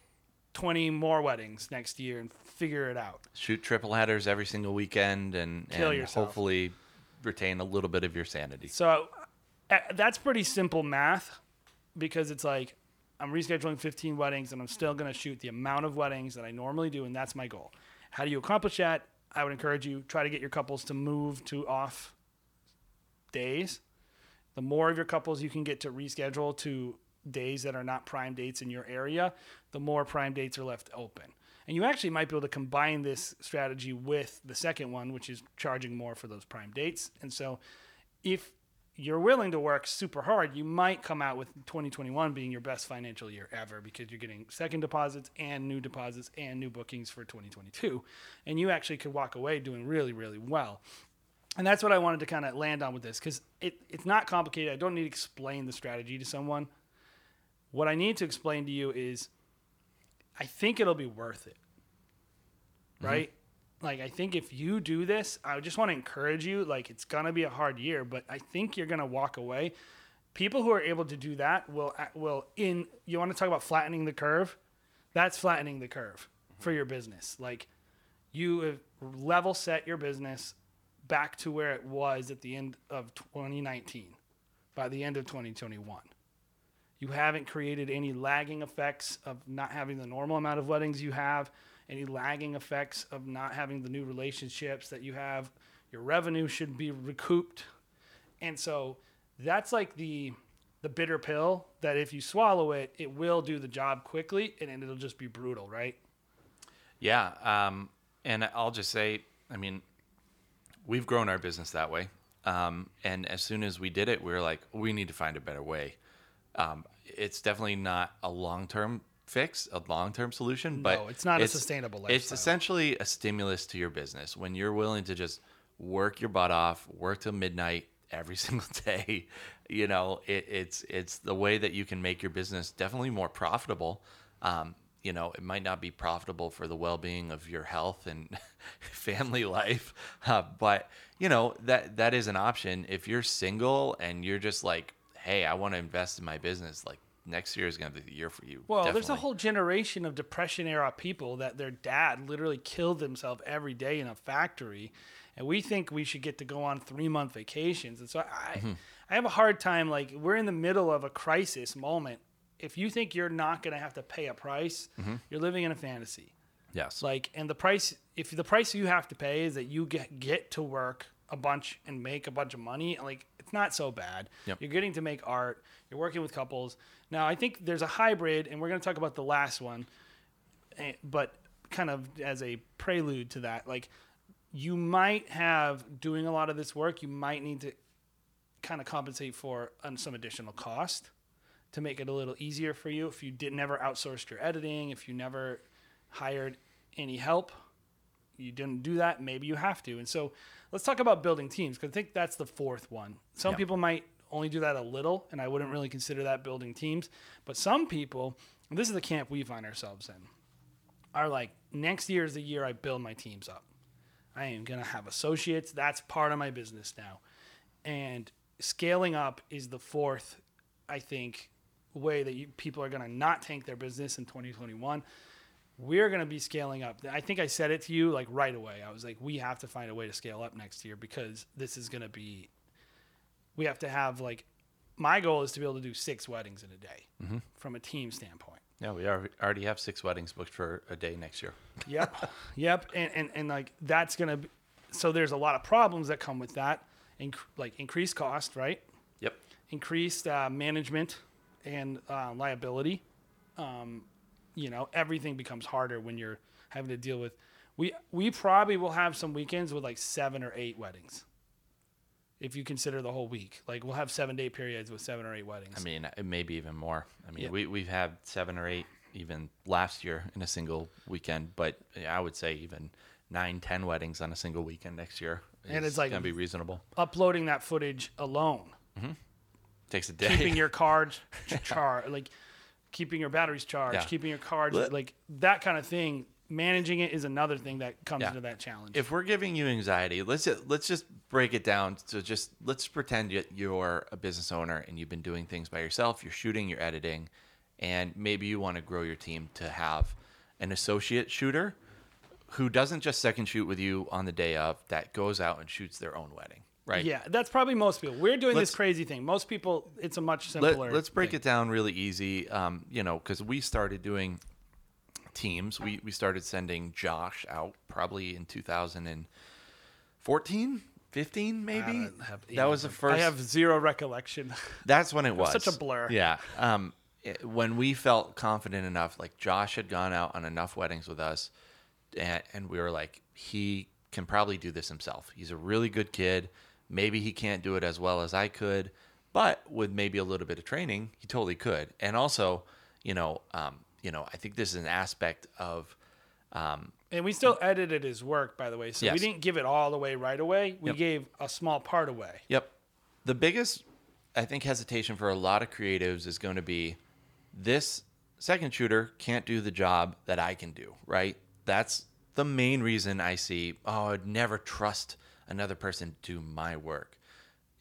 20 more weddings next year and figure it out shoot triple headers every single weekend and, Kill and yourself. hopefully retain a little bit of your sanity. so uh, that's pretty simple math because it's like i'm rescheduling 15 weddings and i'm still going to shoot the amount of weddings that i normally do and that's my goal how do you accomplish that i would encourage you try to get your couples to move to off days the more of your couples you can get to reschedule to days that are not prime dates in your area, the more prime dates are left open. And you actually might be able to combine this strategy with the second one, which is charging more for those prime dates. And so if you're willing to work super hard, you might come out with 2021 being your best financial year ever because you're getting second deposits and new deposits and new bookings for 2022. And you actually could walk away doing really, really well. And that's what I wanted to kind of land on with this because it, it's not complicated. I don't need to explain the strategy to someone. What I need to explain to you is I think it'll be worth it. Mm-hmm. Right? Like, I think if you do this, I just want to encourage you. Like, it's to be a hard year, but I think you're to walk away. People who are able to do that will, will in, you want to talk about flattening the curve? That's flattening the curve for your business. Like, you have level set your business back to where it was at the end of 2019 by the end of 2021 you haven't created any lagging effects of not having the normal amount of weddings you have any lagging effects of not having the new relationships that you have your revenue should be recouped. And so that's like the the bitter pill that if you swallow it it will do the job quickly and it'll just be brutal right? Yeah, um, and I'll just say, I mean, we've grown our business that way, um, and as soon as we did it, we were like, we need to find a better way. Um, it's definitely not a long-term fix, a long-term solution, but No, it's not a sustainable It's essentially a stimulus to your business when you're willing to just work your butt off, work till midnight every single day. You know, it, it's it's the way that you can make your business definitely more profitable. Um, you know, it might not be profitable for the well-being of your health and family life, uh, but you know that that is an option if you're single and you're just like, hey, I want to invest in my business. Like next year is going to be the year for you. Well, there's a whole generation of depression era people that their dad literally killed himself every day in a factory, and we think we should get to go on three month vacations. And so I, Mm-hmm. I have a hard time. Like we're in the middle of a crisis moment. If you think you're not going to have to pay a price, Mm-hmm. you're living in a fantasy. yes, Like, and the price, if the price you have to pay is that you get get to work a bunch and make a bunch of money, like it's not so bad. Yep. You're getting to make art. You're working with couples. Now, I think there's a hybrid, and we're going to talk about the last one, eh, but kind of as a prelude to that, like you might have doing a lot of this work. You might need to kind of compensate for um, some additional cost to make it a little easier for you if you did never outsourced your editing if you never hired any help you didn't do that, maybe you have to. And so let's talk about building teams because I think that's the fourth one. Some people might only do that a little, and I wouldn't really consider that building teams. But some people, and this is the camp we find ourselves in, are like, next year is the year I build my teams up. I am going to have associates. That's part of my business now. And scaling up is the fourth, I think, way that you, people are going to not tank their business in 2021. We're going to be scaling up. I think I said it to you like right away. I was like, we have to find a way to scale up next year because this is going to be, we have to have like, my goal is to be able to do six weddings in a day from a team standpoint. Yeah, we are, already have six weddings booked for a day next year. Yep. yep. And, and, and like that's going to be, so there's a lot of problems that come with that. Inc- like increased cost, right? Yep. Increased uh, management and uh, liability. Um, you know, everything becomes harder when you're having to deal with. We we probably will have some weekends with like seven or eight weddings. If you consider the whole week, like we'll have seven day periods with seven or eight weddings. I mean, maybe even more. I mean, Yeah. we, we've had seven or eight even last year in a single weekend, but I would say even nine, ten weddings on a single weekend next year. And it's like- gonna be reasonable. Uploading that footage alone. mm-hmm. Takes a day. keeping your cards char like keeping your batteries charged, Yeah. keeping your cards Let- like that kind of thing. Managing it is another thing that comes Yeah. into that challenge. if we're giving you anxiety, let's let's just break it down So just let's pretend you're a business owner and you've been doing things by yourself. You're shooting, you're editing, and maybe you want to grow your team to have an associate shooter who doesn't just second shoot with you on the day of, that goes out and shoots their own wedding, right? yeah, that's probably most people. We're doing Let's- this crazy thing. Most people, it's a much simpler Let, simpler. us break it down really easy. Um, you know, because we started doing teams. We we started sending Josh out probably in 2014, 15, maybe. don't have that was the first. I have zero recollection. That's when it was such a blur. Yeah. Um, it- when we felt confident enough, like Josh had gone out on enough weddings with us, and, and we were like, he can probably do this himself. He's a really good kid. Maybe he can't do it as well as I could, but with maybe a little bit of training, he totally could. And also, you know, um, you know, I think this is an aspect of um, and we still edited his work, by the way. So we didn't give it all away right away. We Yep. gave a small part away. Yep. The biggest, I think, hesitation for a lot of creatives is going to be this second shooter can't do the job that I can do, right? That's the main reason I see, oh, I'd never trust another person do my work.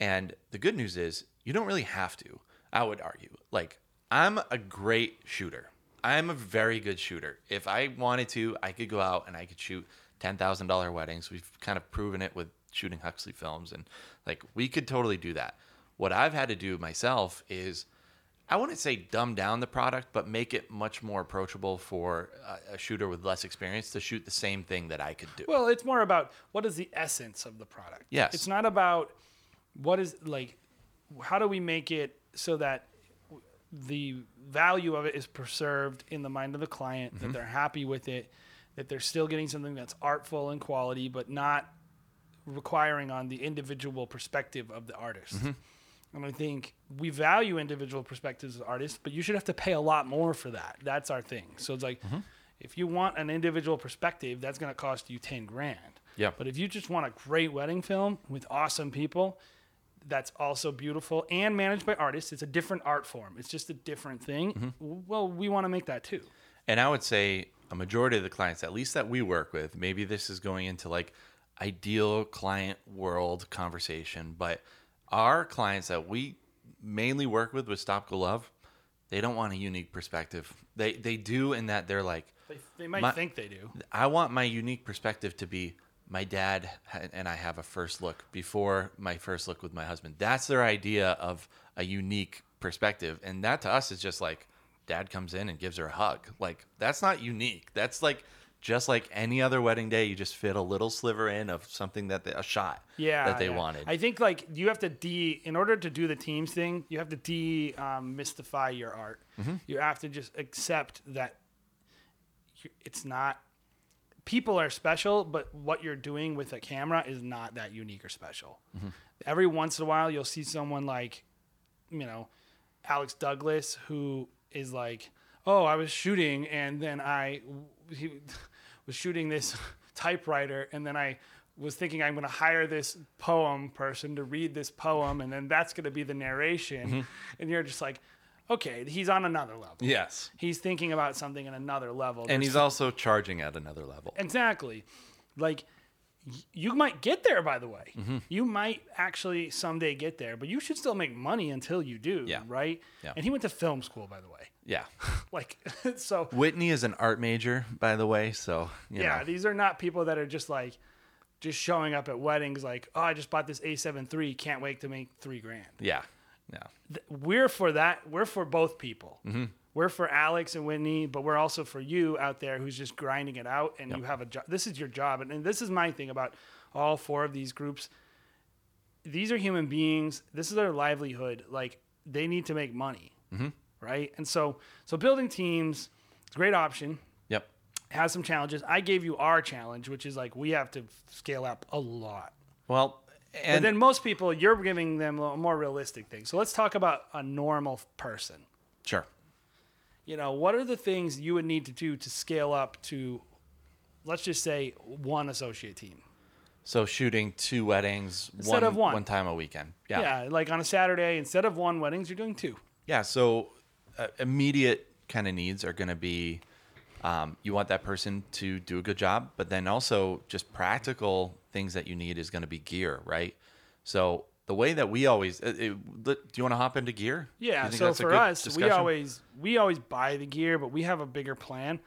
And the good news is, you don't really have to, I would argue. Like, I'm a great shooter. I'm a very good shooter. If I wanted to, I could go out and I could shoot $10,000 weddings. We've kind of proven it with shooting Huxley films. And, like, we could totally do that. What I've had to do myself is, I wouldn't say dumb down the product, but make it much more approachable for a, a shooter with less experience to shoot the same thing that I could do. Well, it's more about what is the essence of the product. Yes. It's not about what is like how do we make it so that the value of it is preserved in the mind of the client, Mm-hmm. that they're happy with it, that they're still getting something that's artful and quality, but not requiring on the individual perspective of the artist. Mm-hmm. And I think we value individual perspectives as artists, but you should have to pay a lot more for that. That's our thing. So it's like, Mm-hmm. if you want an individual perspective, that's going to cost you 10 grand. Yeah. But if you just want a great wedding film with awesome people, that's also beautiful and managed by artists, it's a different art form. It's just a different thing. Mm-hmm. Well, we want to make that too. And I would say a majority of the clients, at least that we work with, maybe this is going into like ideal client world conversation, but our clients that we mainly work with with Stop Go Love, they don't want a unique perspective. They they do in that they're like, They, they might My- think they do. I want my unique perspective to be my dad and I have a first look before my first look with my husband. That's their idea of a unique perspective. And that to us is just like dad comes in and gives her a hug. Like that's not unique. That's like just like any other wedding day, you just fit a little sliver in of something that they, a shot Yeah, that they yeah. wanted. I think like you have to de in order to do the teams thing, you have to de um, mystify your art. Mm-hmm. You have to just accept that it's not. People are special, but what you're doing with a camera is not that unique or special. Mm-hmm. Every once in a while, you'll see someone like, you know, Alex Douglas, who is like, "Oh, I was shooting, and then I he was shooting this typewriter, and then I was thinking I'm going to hire this poem person to read this poem, and then that's going to be the narration, Mm-hmm. and you're just like, okay, he's on another level. Yes. He's thinking about something at another level. And There's he's also charging at another level. Exactly. Like you might get there by the way. Mm-hmm. You might actually someday get there, but you should still make money until you do, Yeah. right? Yeah. And he went to film school by the way. Yeah. Like so Whitney is an art major, by the way. So, you yeah, know. these are not people that are just like just showing up at weddings like, "Oh, I just bought this A7 III, can't wait to make 3 grand." Yeah. Yeah. We're for that. We're for both people. Mm-hmm. We're for Alex and Whitney, but we're also for you out there who's just grinding it out and you have a job. This is your job. And, and this is my thing about all four of these groups. These are human beings. This is their livelihood. Like they need to make money. Mm-hmm. Right. And so, so building teams, it's a great option Yep. has some challenges. I gave you our challenge, which is like we have to scale up a lot. Well, And then most people, you're giving them a more realistic thing. So let's talk about a normal person. sure. You know, what are the things you would need to do to scale up to, let's just say, one associate team? So shooting two weddings Instead one, of one. one time a weekend. Yeah. Yeah. like on a Saturday, instead of one weddings, you're doing two. Yeah. So uh, immediate kind of needs are going to be um, you want that person to do a good job, but then also just practical things that you need is going to be gear, right? So the way that we always, uh, it, do you want to hop into gear? Yeah. So for us, we always we always buy the gear, but we have a bigger plan.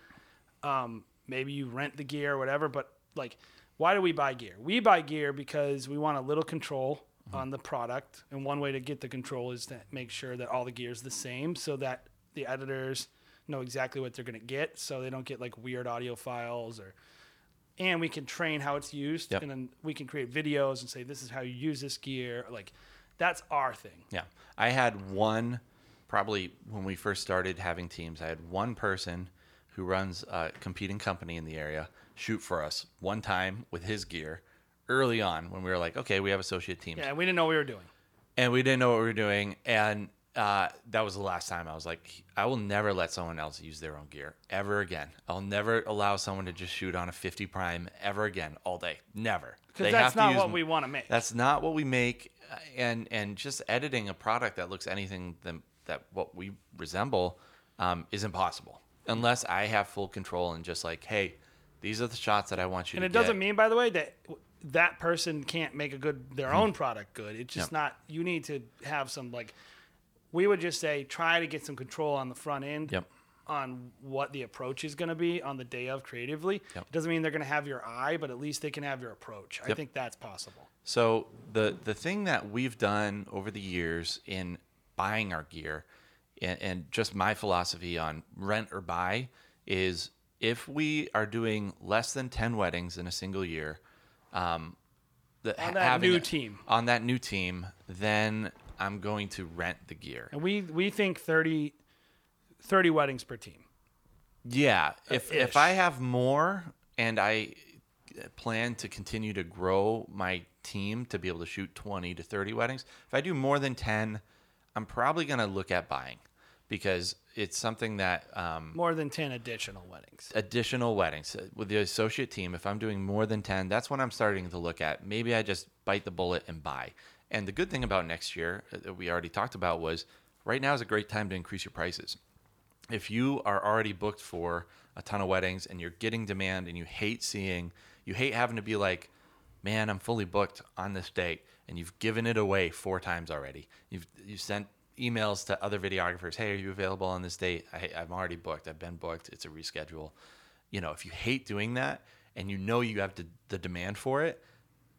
Um, maybe you rent the gear or whatever, but like, why do we buy gear? We buy gear because we want a little control. On the product, and one way to get the control is to make sure that all the gear is the same, so that the editors know exactly what they're going to get, so they don't get like weird audio files or. And we can train how it's used, Yep. and then we can create videos and say this is how you use this gear. Like, that's our thing. Yeah. I had one, probably when we first started having teams, I had one person who runs a competing company in the area shoot for us one time with his gear early on when we were like, okay, we have associate teams. Yeah, we didn't know what we were doing. And we didn't know what we were doing. And uh, that was the last time I was like, I will never let someone else use their own gear ever again. I'll never allow someone to just shoot on a 50 prime ever again all day. Never. Because that's have to not what m- we want to make. that's not what we make, uh, and and just editing a product that looks anything than that what we resemble um, is impossible unless I have full control and just like, hey, these are the shots that I want you and to it doesn't get. mean, by the way, that that person can't make a good their mm-hmm. own product good. It's just. Yep. not. You need to have some like. We would just say try to get some control on the front end. Yep. On what the approach is going to be on the day of creatively. Yep. It doesn't mean they're going to have your eye, but at least they can have your approach. I think that's possible. So the the thing that we've done over the years in buying our gear, and, and just my philosophy on rent or buy is if we are doing less than ten weddings in a single year, um, the, On that new a- team. on that new team, then I'm going to rent the gear. And we we think 30, 30 weddings per team. Yeah, if ish. if I have more and I plan to continue to grow my team to be able to shoot 20 to 30 weddings, if I do more than 10, I'm probably going to look at buying because it's something that um, More than ten additional weddings. additional weddings. Uh, with the associate team if i'm doing more than 10 that's when i'm starting to look at. Maybe i just bite the bullet and buy. And the good thing about next year uh, that we already talked about was right now is a great time to increase your prices. If you are already booked for a ton of weddings and you're getting demand and you hate seeing you hate having to be like man i'm fully booked on this date and you've given it away four times already. You've you've sent emails to other videographers hey are you available on this date? I, i'm already booked. I've been booked. It's a reschedule. You know if you hate doing that and you know you have the, the demand for it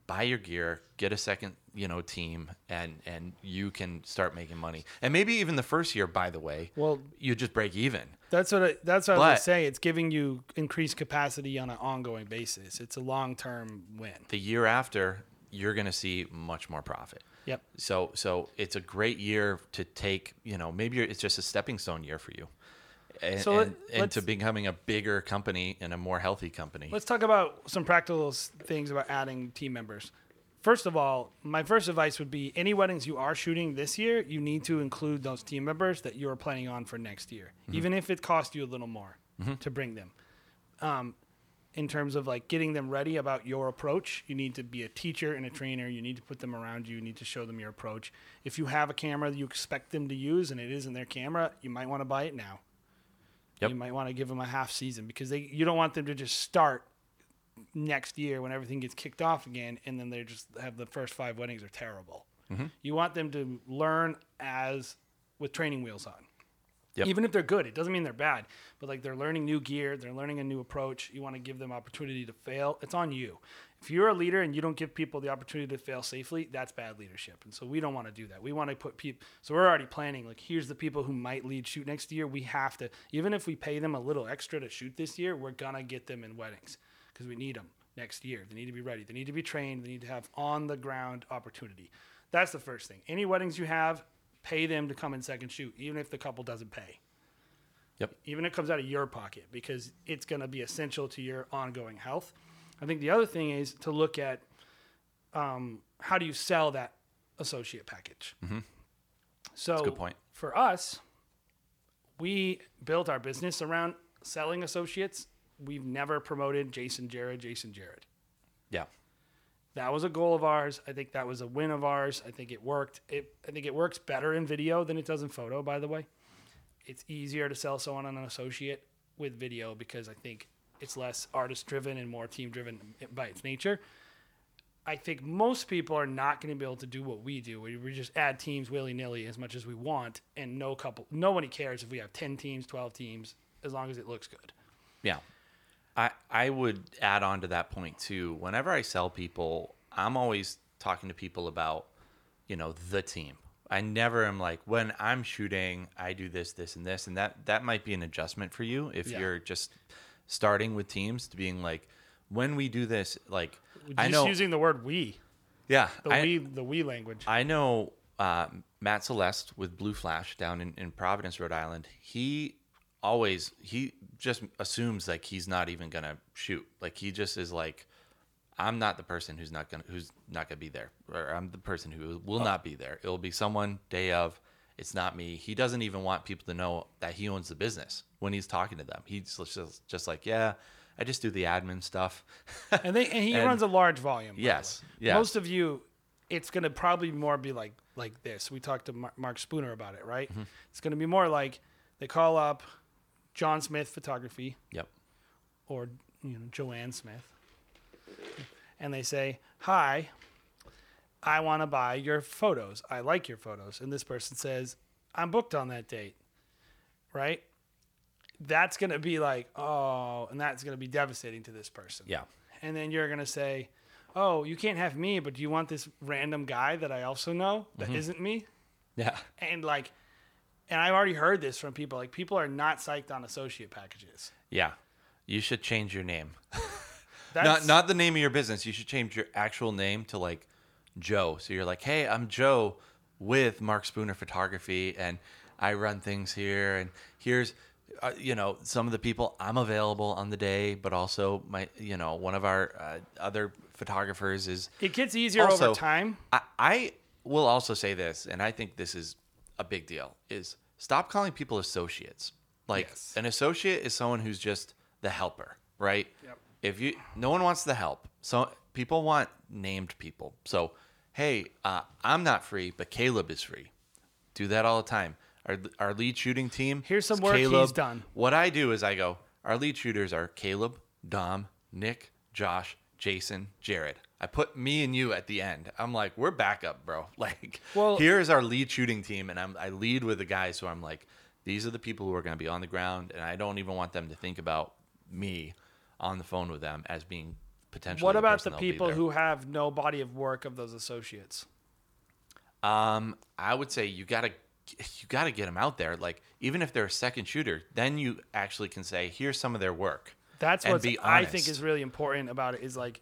buy your gear get a second you know team and and you can start making money. And maybe even the first year by the way Well- you just break even. That's what I, that's what I was gonna say. It's giving you increased capacity on an ongoing basis. It's a long term win. the year after you're going to see much more profit Yep. so so it's a great year to take you know maybe it's just a stepping stone year for you and, So let- and, and to becoming a bigger company and a more healthy company Let's talk about some practical things about adding team members. First of all, my first advice would be any weddings you are shooting this year, you need to include those team members that you are planning on for next year, even if it costs you a little more to bring them. Um, in terms of like getting them ready about your approach. You need to be a teacher and a trainer. You need to put them around you. You need to show them your approach. If you have a camera that you expect them to use and it isn't their camera, you might want to buy it now. Yep. You might want to give them a half season because they you don't want them to just start next year when everything gets kicked off again and then they just have the first five weddings are terrible. Mm-hmm. You want them to learn as with training wheels on. Yep. Even if they're good, it doesn't mean they're bad. But like they're learning new gear, they're learning a new approach. You want to give them opportunity to fail. It's on you. If you're a leader and you don't give people the opportunity to fail safely, that's bad leadership. And so we don't want to do that. We want to put people. So we're already planning. Like here's the people who might lead shoot next year. We have to, even if we pay them a little extra to shoot this year, we're gonna get them in weddings because we need them next year. They need to be ready. They need to be trained. They need to have on the ground opportunity. That's the first thing. Any weddings you have, pay them to come in second shoot, even if the couple doesn't pay Yep. even if it comes out of your pocket because it's going to be essential to your ongoing health. I think the other thing is to look at um, how do you sell that associate package. So That's a good point. for us, we built our business around selling associates. We've never promoted Jason Jared, Jason Jared. Yeah. That was a goal of ours. I think that was a win of ours. I think it worked. It, I think it works better in video than it does in photo, by the way. It's easier to sell someone on an associate with video because I think it's less artist driven and more team driven by its nature. I think most people are not going to be able to do what we do. We, we just add teams willy nilly as much as we want, and no couple, nobody cares if we have ten teams, twelve teams, as long as it looks good. Yeah. I I would add on to that point too. Whenever I sell people, I'm always talking to people about, you know, the team. I never am like when I'm shooting, I do this, this, and this, and that that might be an adjustment for you if Yeah. you're just starting with teams to being like, when we do this, like I Just know, using the word we, yeah, the I, we, the we language. I know uh, Matt Celeste with Blue Flash down in, in Providence, Rhode Island. He always he just assumes like he's not even gonna shoot. Like he just is like, I'm not the person who's not gonna who's not gonna be there, or I'm the person who will not be there. It'll be someone day of. It's not me. He doesn't even want people to know that he owns the business when he's talking to them. He's just just like, yeah, I just do the admin stuff. and they and he And- runs a large volume. Yes, yes. Most of you, it's to probably more be like like this. We talked to Mar- Mark Spooner about it, right? Mm-hmm. It's to be more like they call up John Smith Photography yep. or you know Joanne Smith, and they say, "Hi, I want to buy your photos. I like your photos." And this person says, "I'm booked on that date." Right? That's going to be like, "Oh," and that's going to be devastating to this person Yeah. and then you're gonna say, "Oh, you can't have me, but do you want this random guy that I also know that Mm-hmm. not me?" Yeah. And like, and I've already heard this from people. Like, people are not psyched on associate packages. Yeah. You should change your name. That's, not not the name of your business. You should change your actual name to like Joe. So you're like, hey, I'm Joe with Mark Spooner Photography, and I run things here. And here's, uh, you know, some of the people I'm available on the day, but also my, you know, one of our uh, other photographers is. It gets easier Also- over time. I, I will also say this, and I think this is a big deal: is stop calling people associates. Like Yes. an associate is someone who's just the helper, right? Yep. If you, no one wants the help. So people want named people. So, hey, uh, I'm not free, but Caleb is free. Do that all the time. Our our lead shooting team. Here's some work he's done. What I do is I go. Our lead shooters are Caleb, Dom, Nick, Josh, Jason, Jared. I put me and you at the end. I'm like, we're backup, bro. Like, Well- here's our lead shooting team, and I'm I lead with the guys who I'm like, these are the people who are going to be on the ground, and I don't even want them to think about me on the phone with them as being potentially. What the about the people who have no body of work of those associates? Um, I would say you gotta you gotta get them out there. Like even if they're a second shooter, then you actually can say, here's some of their work. That's what I think is really important about it is like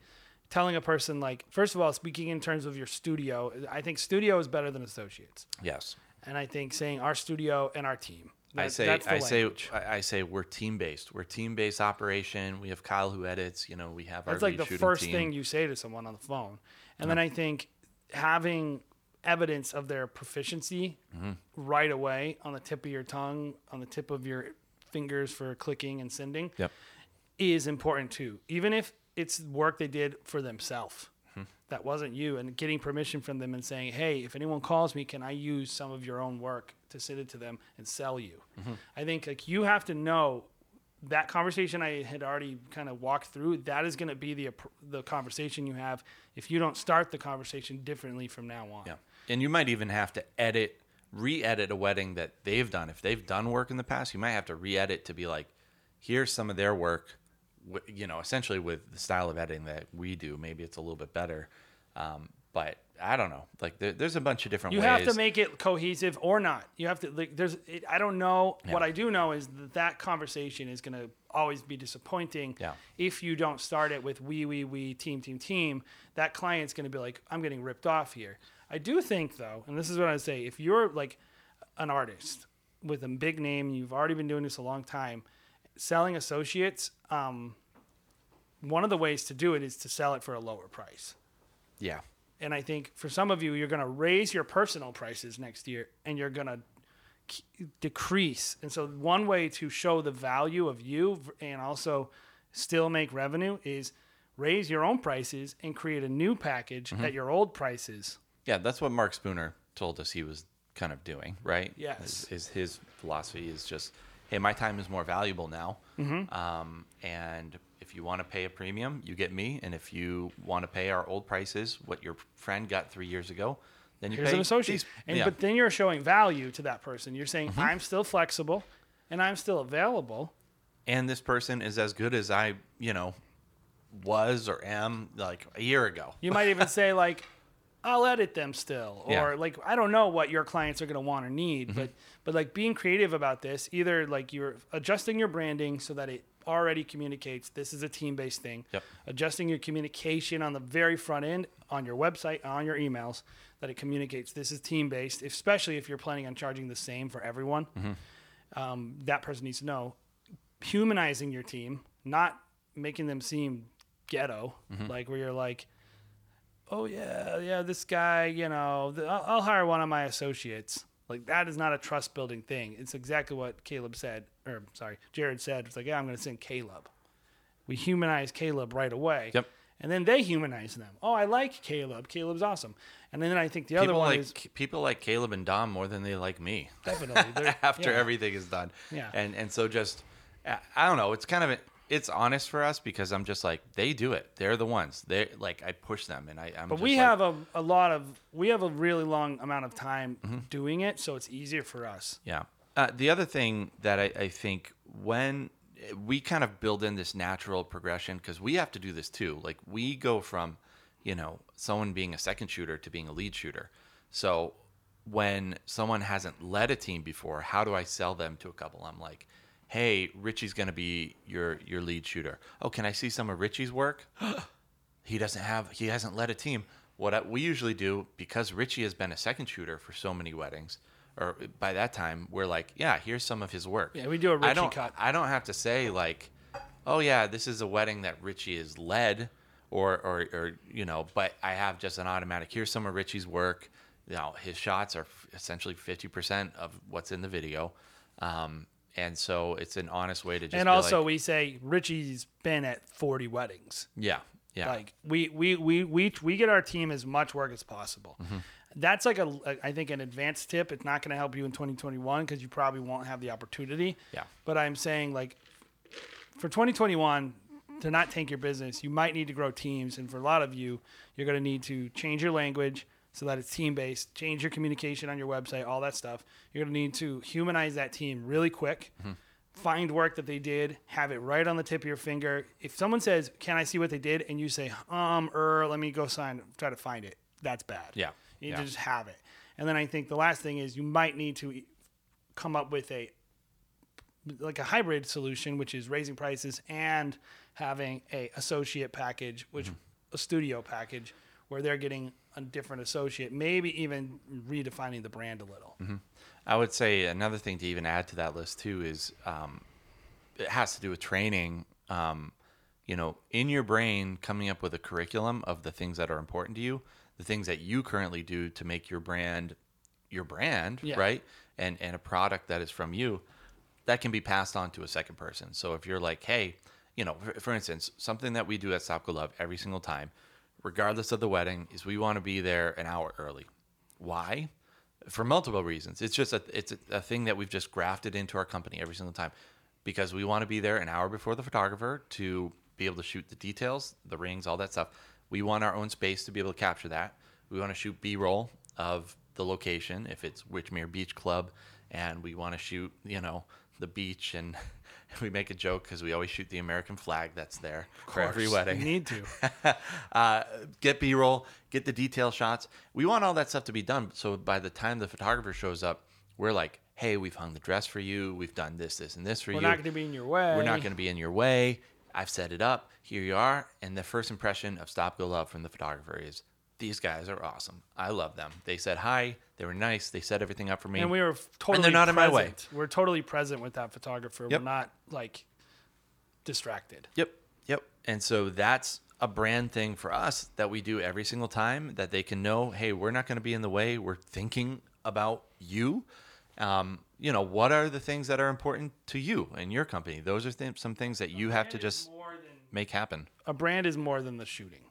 telling a person like first of all speaking in terms of your studio i think studio is better than associates Yes. and i think saying our studio and our team I say I say language. I I say we're team based. We're team based operation. We have Kyle who edits. You know, we have our That's like the first team. thing you say to someone on the phone. And then I think having evidence of their proficiency Mm-hmm. right away on the tip of your tongue, on the tip of your fingers for clicking and sending Yep. is important too, even if it's work they did for themselves. Hmm. That wasn't you, and getting permission from them and saying, "Hey, if anyone calls me, can I use some of your own work to send it to them and sell you?" Mm-hmm. I think like you have to know that conversation I had already kind of walked through. That is going to be the the conversation you have if you don't start the conversation differently from now on. Yeah. And you might even have to edit, re edit a wedding that they've done. If they've done work in the past, you might have to re edit to be like, here's some of their work, you know, essentially with the style of editing that we do. Maybe it's a little bit better. Um, but I don't know. Like, there, there's a bunch of different ways. You ways. have to make it cohesive or not. You have to like. There's. It, I don't know. What I do know is that that conversation is going to always be disappointing. Yeah. If you don't start it with we we we team team team, that client's going to be like, I'm getting ripped off here. I do think though, and this is what I say: if you're like an artist with a big name, you've already been doing this a long time, selling associates. Um, one of the ways to do it is to sell it for a lower price. yeah. And I think for some of you, you're going to raise your personal prices next year and you're going to decrease. And so, one way to show the value of you and also still make revenue is raise your own prices and create a new package Mm-hmm. at your old prices. Yeah. That's what Mark Spooner told us he was kind of doing, right? Yes. Is, is his philosophy is just, hey, my time is more valuable now. Mm-hmm. Um, and if you want to pay a premium, you get me. And if you want to pay our old prices, what your friend got three years ago, then you Here's pay an associate. these- And, yeah. Mm-hmm. But then you're showing value to that person. You're saying, I'm still flexible and I'm still available. and this person is as good as I, you know, was or am like a year ago. You might even say like, I'll edit them still, or Yeah. Mm-hmm. like I don't know what your clients are going to want or need, but but like being creative about this, either like you're adjusting your branding so that it already communicates this is a team based thing, Yep. adjusting your communication on the very front end on your website on your emails that it communicates this is team based, especially if you're planning on charging the same for everyone. Mm-hmm. Um, that person needs to know humanizing your team, not making them seem ghetto, Mm-hmm. like where you're like, oh yeah, yeah, this guy, you know, th- I'll, I'll hire one of my associates. Like that is not a trust building thing. It's exactly what Caleb said, or sorry, Jared said. It's like, yeah, I'm going to send Caleb. We humanize Caleb right away. Yep. And then they humanize them. Oh, I like Caleb. Caleb's awesome. And then I think the other People one like is people like Caleb and Dom more than they like me. definitely after yeah. everything is done. Yeah. And and so just I don't know. It's kind of it's honest for us because I'm just like they do it. They're the ones. They like I push them and I. I'm But we like, have a, a lot of we have a really long amount of time Mm-hmm. doing it, so it's easier for us. Yeah. Uh, the other thing that I, I think when we kind of build in this natural progression because we have to do this too. Like we go from, you know, someone being a second shooter to being a lead shooter. So when someone hasn't led a team before, how do I sell them to a couple? I'm like, hey, Richie's going to be your your lead shooter. Oh, can I see some of Richie's work? he doesn't have he hasn't led a team what I- we usually do because richie has been a second shooter for so many weddings or by that time we're like yeah here's some of his work Yeah, we do a I Richie don't, cut. i don't have to say like oh yeah this is a wedding that richie has led or or, or you know but i have just an automatic here's some of richie's work you know his shots are f- essentially 50% of what's in the video um, and so it's an honest way to just and also like, we say Richie's been at 40 weddings. yeah yeah Like we we we we we get our team as much work as possible. Mm-hmm. That's like a, a I think an advanced tip. It's not going to help you in 2021 because you probably won't have the opportunity. Yeah. But I'm saying like for 2021 to not tank your business, you might need to grow teams, and for a lot of you, you're going to need to change your language so that it's team based. Change your communication on your website, all that stuff. You're going to need to humanize that team really quick. Find work that they did, have it right on the tip of your finger. If someone says, "Can I see what they did?" and you say, "Um, er, let me go sign, try to find it," that's bad. Yeah. you need Yeah. to just have it. And then I think the last thing is you might need to come up with a like a hybrid solution, which is raising prices and having a associate package, which Mm-hmm. a studio package, where they're getting a different associate, maybe even redefining the brand a little. Mm-hmm. I would say another thing to even add to that list too is um, it has to do with training. Um, you know, in your brain, coming up with a curriculum of the things that are important to you, the things that you currently do to make your brand your brand, Yeah. right? And and a product that is from you, that can be passed on to a second person. So if you're like, hey, you know, for, for instance, something that we do at Stop Go Love every single time, regardless of the wedding, is we want to be there an hour early. Why? For multiple reasons. It's just a it's a, a thing that we've just grafted into our company every single time because we want to be there an hour before the photographer to be able to shoot the details, the rings, all that stuff. We want our own space to be able to capture that. We want to shoot B-roll of the location if it's Wychmere Beach Club, and we want to shoot, you know, the beach and we make a joke because we always shoot the American flag that's there for every wedding You need to. uh, get B-roll, get the detail shots. We want all that stuff to be done. So by the time the photographer shows up, we're like, "Hey, we've hung the dress for you. We've done this, this, and this for you. We're not going to be in your way. We're not going to be in your way. I've set it up. Here you are." And the first impression of Stop Go Love from the photographer is, "These guys are awesome. I love them. They said hi. They were nice. They set everything up for me." And we were totally they're not in my way. present. We're totally present with that photographer. Yep. We're not like distracted. Yep. Yep. And so that's a brand thing for us that we do every single time that they can know, hey, we're not going to be in the way. We're thinking about you. Um, you know, what are the things that are important to you and your company? Those are th- some things that you have to just make happen. a brand is more than the shooting.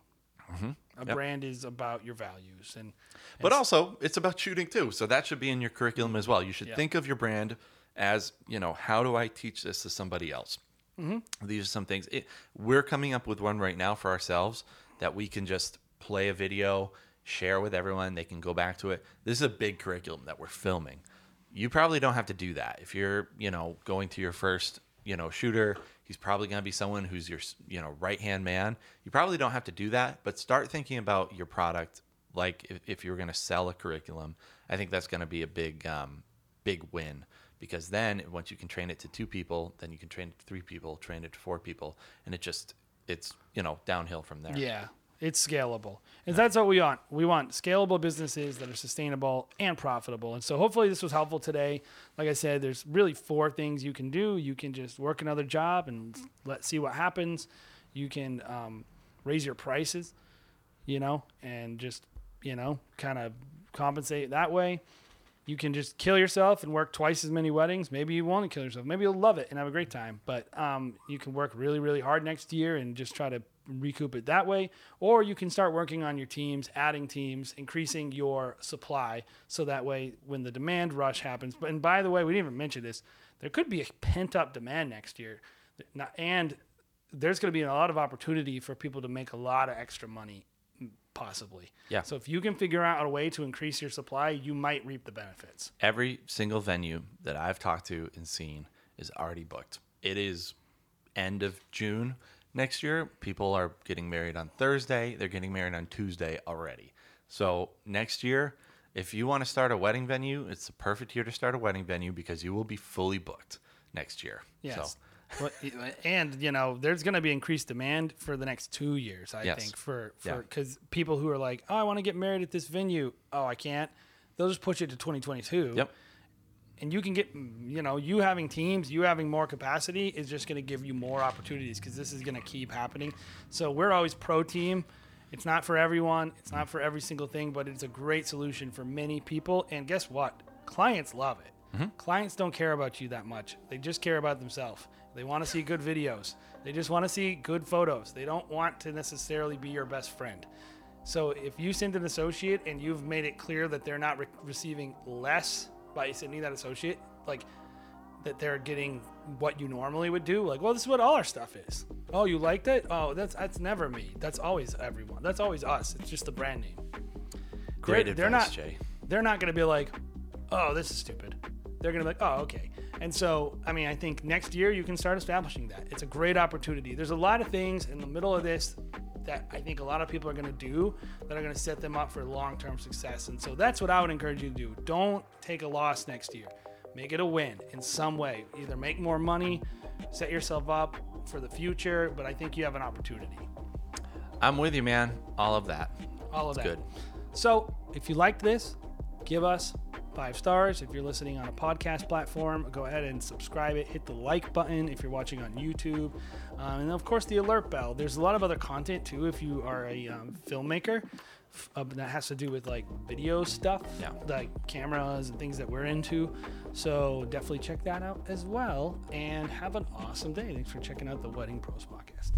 A Mm-hmm. Yep. brand is about your values and But also, it's about shooting too. So that should be in your curriculum as well. You should Yeah. think of your brand as, you know, how do I teach this to somebody else? These are some things. It, we're coming up with one right now for ourselves that we can just play a video, share with everyone. They can go back to it. This is a big curriculum that we're filming. You probably don't have to do that if you're, you know, going to your first, you know, shooter. He's probably going to be someone who's your, you know, right hand man. You probably don't have to do that, but start thinking about your product like if, if you're going to sell a curriculum. I think that's going to be a big, um, big win because then once you can train it to two people, then you can train it to three people, train it to four people, and it just it's you know downhill from there. yeah, it's scalable. And that's what we want. We want scalable businesses that are sustainable and profitable. And so hopefully this was helpful today. Like I said, there's really four things you can do. You can just work another job and let's see what happens. You can um, raise your prices, you know, and just you know kind of compensate that way. You can just kill yourself and work twice as many weddings. Maybe you want to kill yourself. Maybe you'll love it and have a great time. But um, you can work really, really hard next year and just try to recoup it that way. Or you can start working on your teams, adding teams, increasing your supply. So that way, when the demand rush happens, but and by the way, we didn't even mention this. There could be a pent up demand next year, and there's going to be a lot of opportunity for people to make a lot of extra money, possibly. Yeah. So if you can figure out a way to increase your supply, you might reap the benefits. Every single venue that I've talked to and seen is already booked. It is end of June next year. People are getting married on Thursday. They're getting married on Tuesday already. So next year, if you want to start a wedding venue, it's the perfect year to start a wedding venue because you will be fully booked next year. Yes. So Well, uh, and you know, there's going to be increased demand for the next two years. I Yes. think for Yeah. for because people who are like, oh, I want to get married at this venue. Oh, I can't. They'll just push it to 2022. Yep. And you can get, you know, you having teams, you having more capacity is just going to give you more opportunities because this is going to keep happening. So we're always pro team. It's not for everyone. It's not for every single thing, but it's a great solution for many people. And guess what? Clients love it. Mm-hmm. Clients don't care about you that much. They just care about themselves. They want to see good videos. They just want to see good photos. They don't want to necessarily be your best friend. So if you send an associate and you've made it clear that they're not re- receiving less by sending that associate, like that they're getting what you normally would do, like, well, this is what all our stuff is. Oh, you liked it? Oh, that's that's never me. That's always everyone. That's always us. It's just the brand name. great They're- advice, they're not- Jay. They're not going to be like, oh, this is stupid. They're going to be like, oh, okay. And so, I mean, I think next year you can start establishing that. It's a great opportunity. There's a lot of things in the middle of this that I think a lot of people are going to do that are going to set them up for long term success. And so that's what I would encourage you to do. Don't take a loss next year, make it a win in some way. Either make more money, set yourself up for the future, but I think you have an opportunity. I'm with you, man. All of that. All of that. good. So, if you liked this, give us five stars. If you're listening on a podcast platform, go ahead and subscribe it. Hit the like button if you're watching on YouTube. Um, and of course, the alert bell. There's a lot of other content too if you are a um, filmmaker. Uh, that has to do with like video stuff, Yeah. like cameras and things that we're into. So definitely check that out as well. And have an awesome day. Thanks for checking out the Wedding Pros podcast.